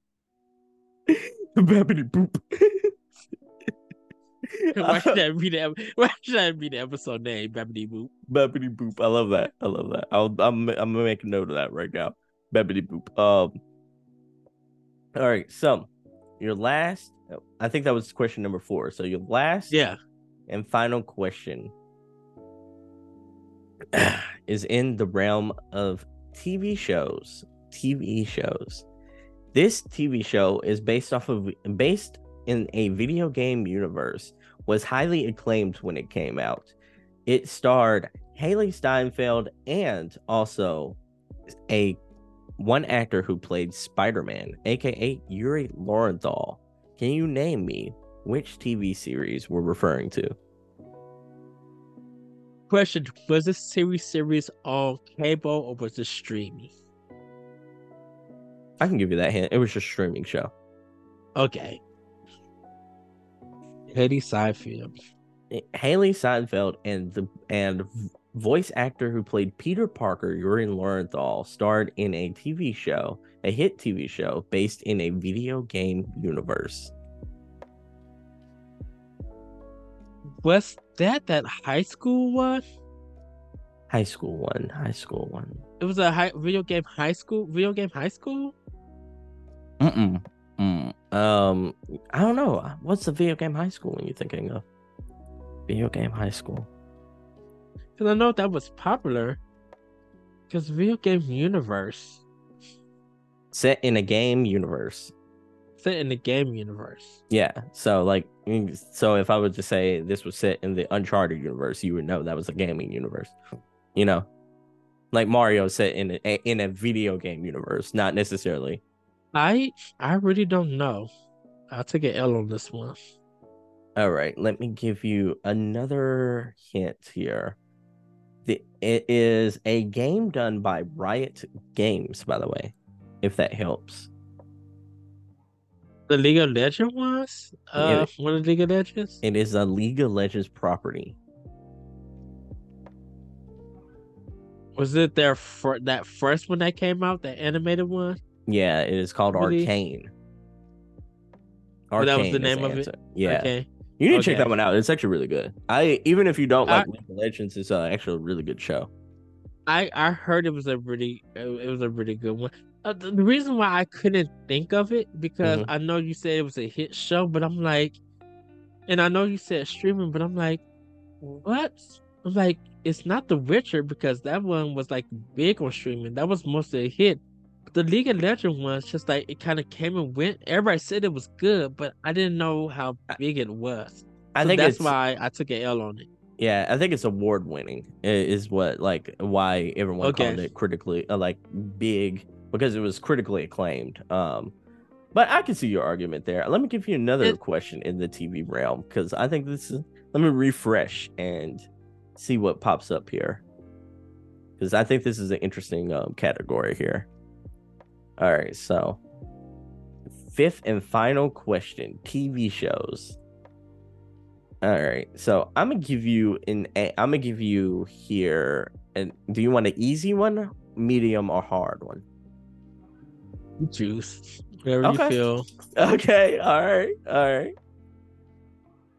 Babbity boop. *laughs* Why should *laughs* that be the Why should that be the episode name? Babbity boop. Babbity boop. I love that. I love that. I'll, I'm I'm gonna make a note of that right now. Babbity boop. Um. All right. So, your last. I think that was question number four. So your last. Yeah. And final question *sighs* is in the realm of TV shows. TV shows. This TV show is based off of based in a video game universe. Was highly acclaimed when it came out. It starred Hailee Steinfeld and also a one actor who played Spider-Man, aka Yuri Lowenthal. Can you name me which TV series we're referring to? Question: Was this series series on cable or was it streaming? I can give you that hint. It was a streaming show. Okay. Hailee Steinfeld. Hailee Steinfeld and the and voice actor who played Peter Parker, Yuri Lowenthal, starred in a TV show, a hit TV show based in a video game universe. Was that that high school one? High school one, high school one. It was a high video game high school, video game high school. Mm-mm. Mm. Um, I don't know. What's the video game high school when you're thinking of? Video game high school. Because I know that was popular. Because video game universe. Set in a game universe. Set in the game universe. Yeah. So like, mm, so if I was to say this was set in the Uncharted universe, you would know that was a gaming universe. You know, like Mario set in a in a video game universe, not necessarily I I really don't know. I'll take an L on this one. All right, let me give you another hint here. The, it is a game done by Riot Games, by the way, if that helps. The League of Legends was uh, it, one of the League of Legends. It is a League of Legends property. Was it their for that first one that came out, the animated one? Yeah, it is called really? Arcane. Arcane oh, that was the name of it. Yeah. Okay. You need okay. to check that one out. It's actually really good. I even if you don't like I, League of Legends, it's uh, actually a really good show. I I heard it was a really it was a really good one. Uh, the, the, reason why I couldn't think of it because mm-hmm. I know you said it was a hit show, but I'm like, and I know you said streaming, but I'm like, what? I'm like, it's not The Witcher because that one was like big on streaming. That was mostly a hit the League of Legends was just like it kind of came and went. Everybody said it was good, but I didn't know how big it was. I so think that's why I took an L on it. Yeah, I think it's award winning is what like why everyone okay. called it critically uh, like big because it was critically acclaimed. Um, but I can see your argument there. Let me give you another it, question in the TV realm because I think this is. Let me refresh and see what pops up here because I think this is an interesting um, category here. All right, so fifth and final question: TV shows. All right, so I'm gonna give you an. I'm gonna give you here. And do you want an easy one, medium, or hard one? Juice, whatever okay. you feel. *laughs* Okay. All right. All right.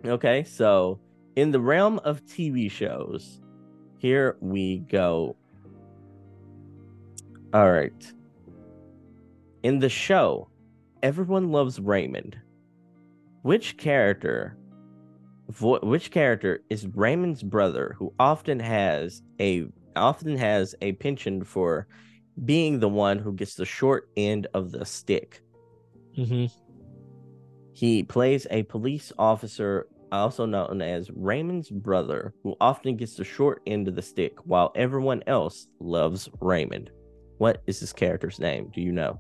Okay. So, in the realm of TV shows, here we go. All right. In the show, everyone loves Raymond. Which character vo- which character is Raymond's brother who often has a often has a penchant for being the one who gets the short end of the stick. Mm-hmm. He plays a police officer, also known as Raymond's brother, who often gets the short end of the stick while everyone else loves Raymond. What is this character's name? Do you know?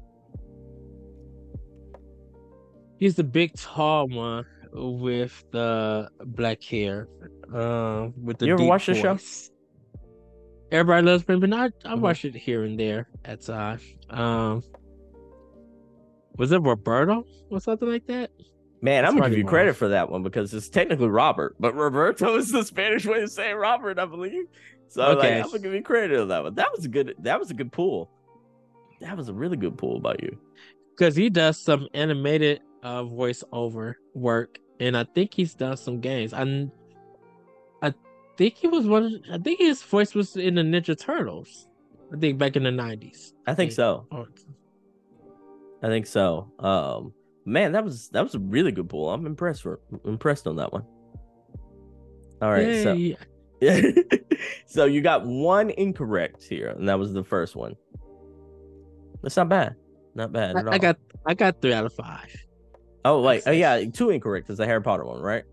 He's the big tall one with the black hair. Uh, with the you ever watch the show? Everybody loves me, but I I mm-hmm. watch it here and there at times. Um, was it Roberto or something like that? Man, I'm gonna give you credit for that one because it's technically Robert, but Roberto is the Spanish way of saying Robert, I believe. So okay. like, I'm gonna give you credit on that one. That was a good. That was a good pool. that was a really good pull by you. Because he does some animated uh voiceover work, and I think he's done some games. I I think he was one. I think his voice was in the Ninja Turtles. I think back in the nineties. I think so. Oh, I think so. Um, man, that was that was a really good pull. I'm impressed for impressed on that one. All right, so yay. *laughs* so you got one incorrect here, and that was the first one. That's not bad. Not bad at all. I, I got I got three out of five. Oh like oh yeah, two incorrect is the Harry Potter one, right?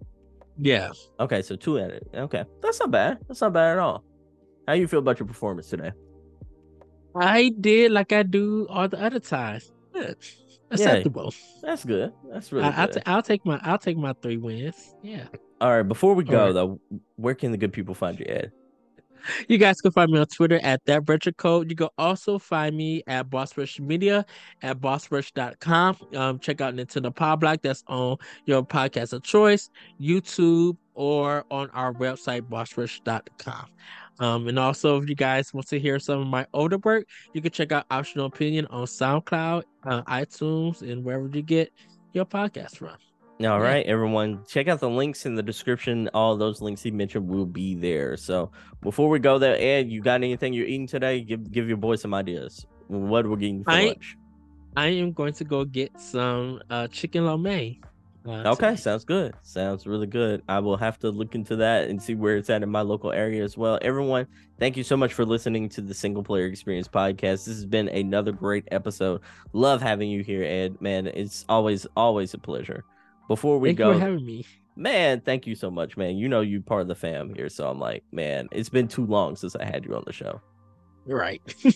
Yeah. Okay, so two at it. Okay, that's not bad. That's not bad at all. How you feel about your performance today? I did like I do all the other times. Good. Acceptable. That's good. That's really I, I'll, t- I'll take my I'll take my three wins. Yeah. all right, before we go right. though, where can the good people find you, Ed? *laughs* You guys can find me on Twitter at that virtual code. You can also find me at Boss Rush Media at bossrush.com. Um, check out Nintendo Power Block. That's on your podcast of choice, YouTube, or on our website, bossrush.com. Um, and also, if you guys want to hear some of my older work, you can check out Optional Opinion on SoundCloud, uh, iTunes, and wherever you get your podcast from. All right, everyone, check out the links in the description. All those links he mentioned will be there. So before we go there, Ed, you got anything you're eating today? Give give your boy some ideas. What we're getting for I- lunch? I am going to go get some uh, chicken lo mein. uh, Okay, today. sounds good. Sounds really good. I will have to look into that and see where it's at in my local area as well. Everyone, thank you so much for listening to the Single Player Experience podcast. This has been another great episode. Love having you here, Ed. Man, it's always always a pleasure. Before we Thank go, having me. man, thank you so much, man. You know you part of the fam here, so I'm like, man, it's been too long since I had you on the show. You're right. *laughs*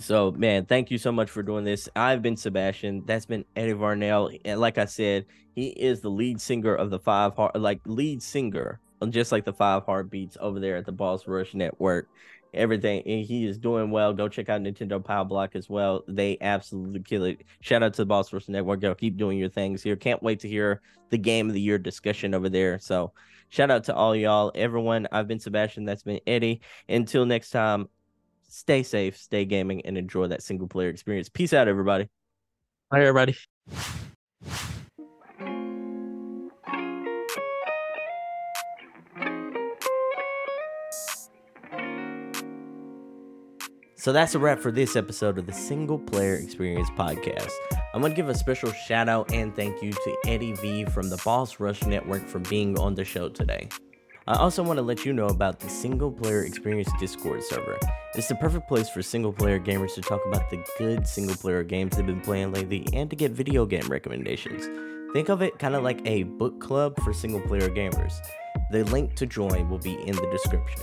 So, man, thank you so much for doing this. I've been Sebastion. That's been Eddie Varnell. And like I said, he is the lead singer of the Five Heart, like lead singer, on just like the Five Heartbeats over there at the Boss Rush Network. Everything, and he is doing well. Go check out Nintendo Power Block as well. They absolutely kill it. Shout out to the Boss Rush Network. Go keep doing your things here. Can't wait to hear the game of the year discussion over there. So, shout out to all y'all, everyone. I've been Sebastion. That's been Eddie. Until next time, stay safe, stay gaming, and enjoy that single player experience. Peace out, everybody. Hi, everybody. So that's a wrap for this episode of the Single Player Experience podcast. I'm going to give a special shout out and thank you to Eddie V from the Boss Rush Network for being on the show today. I also want to let you know about the Single Player Experience Discord server. It's the perfect place for single player gamers to talk about the good single player games they've been playing lately and to get video game recommendations. Think of it kind of like a book club for single player gamers. The link to join will be in the description.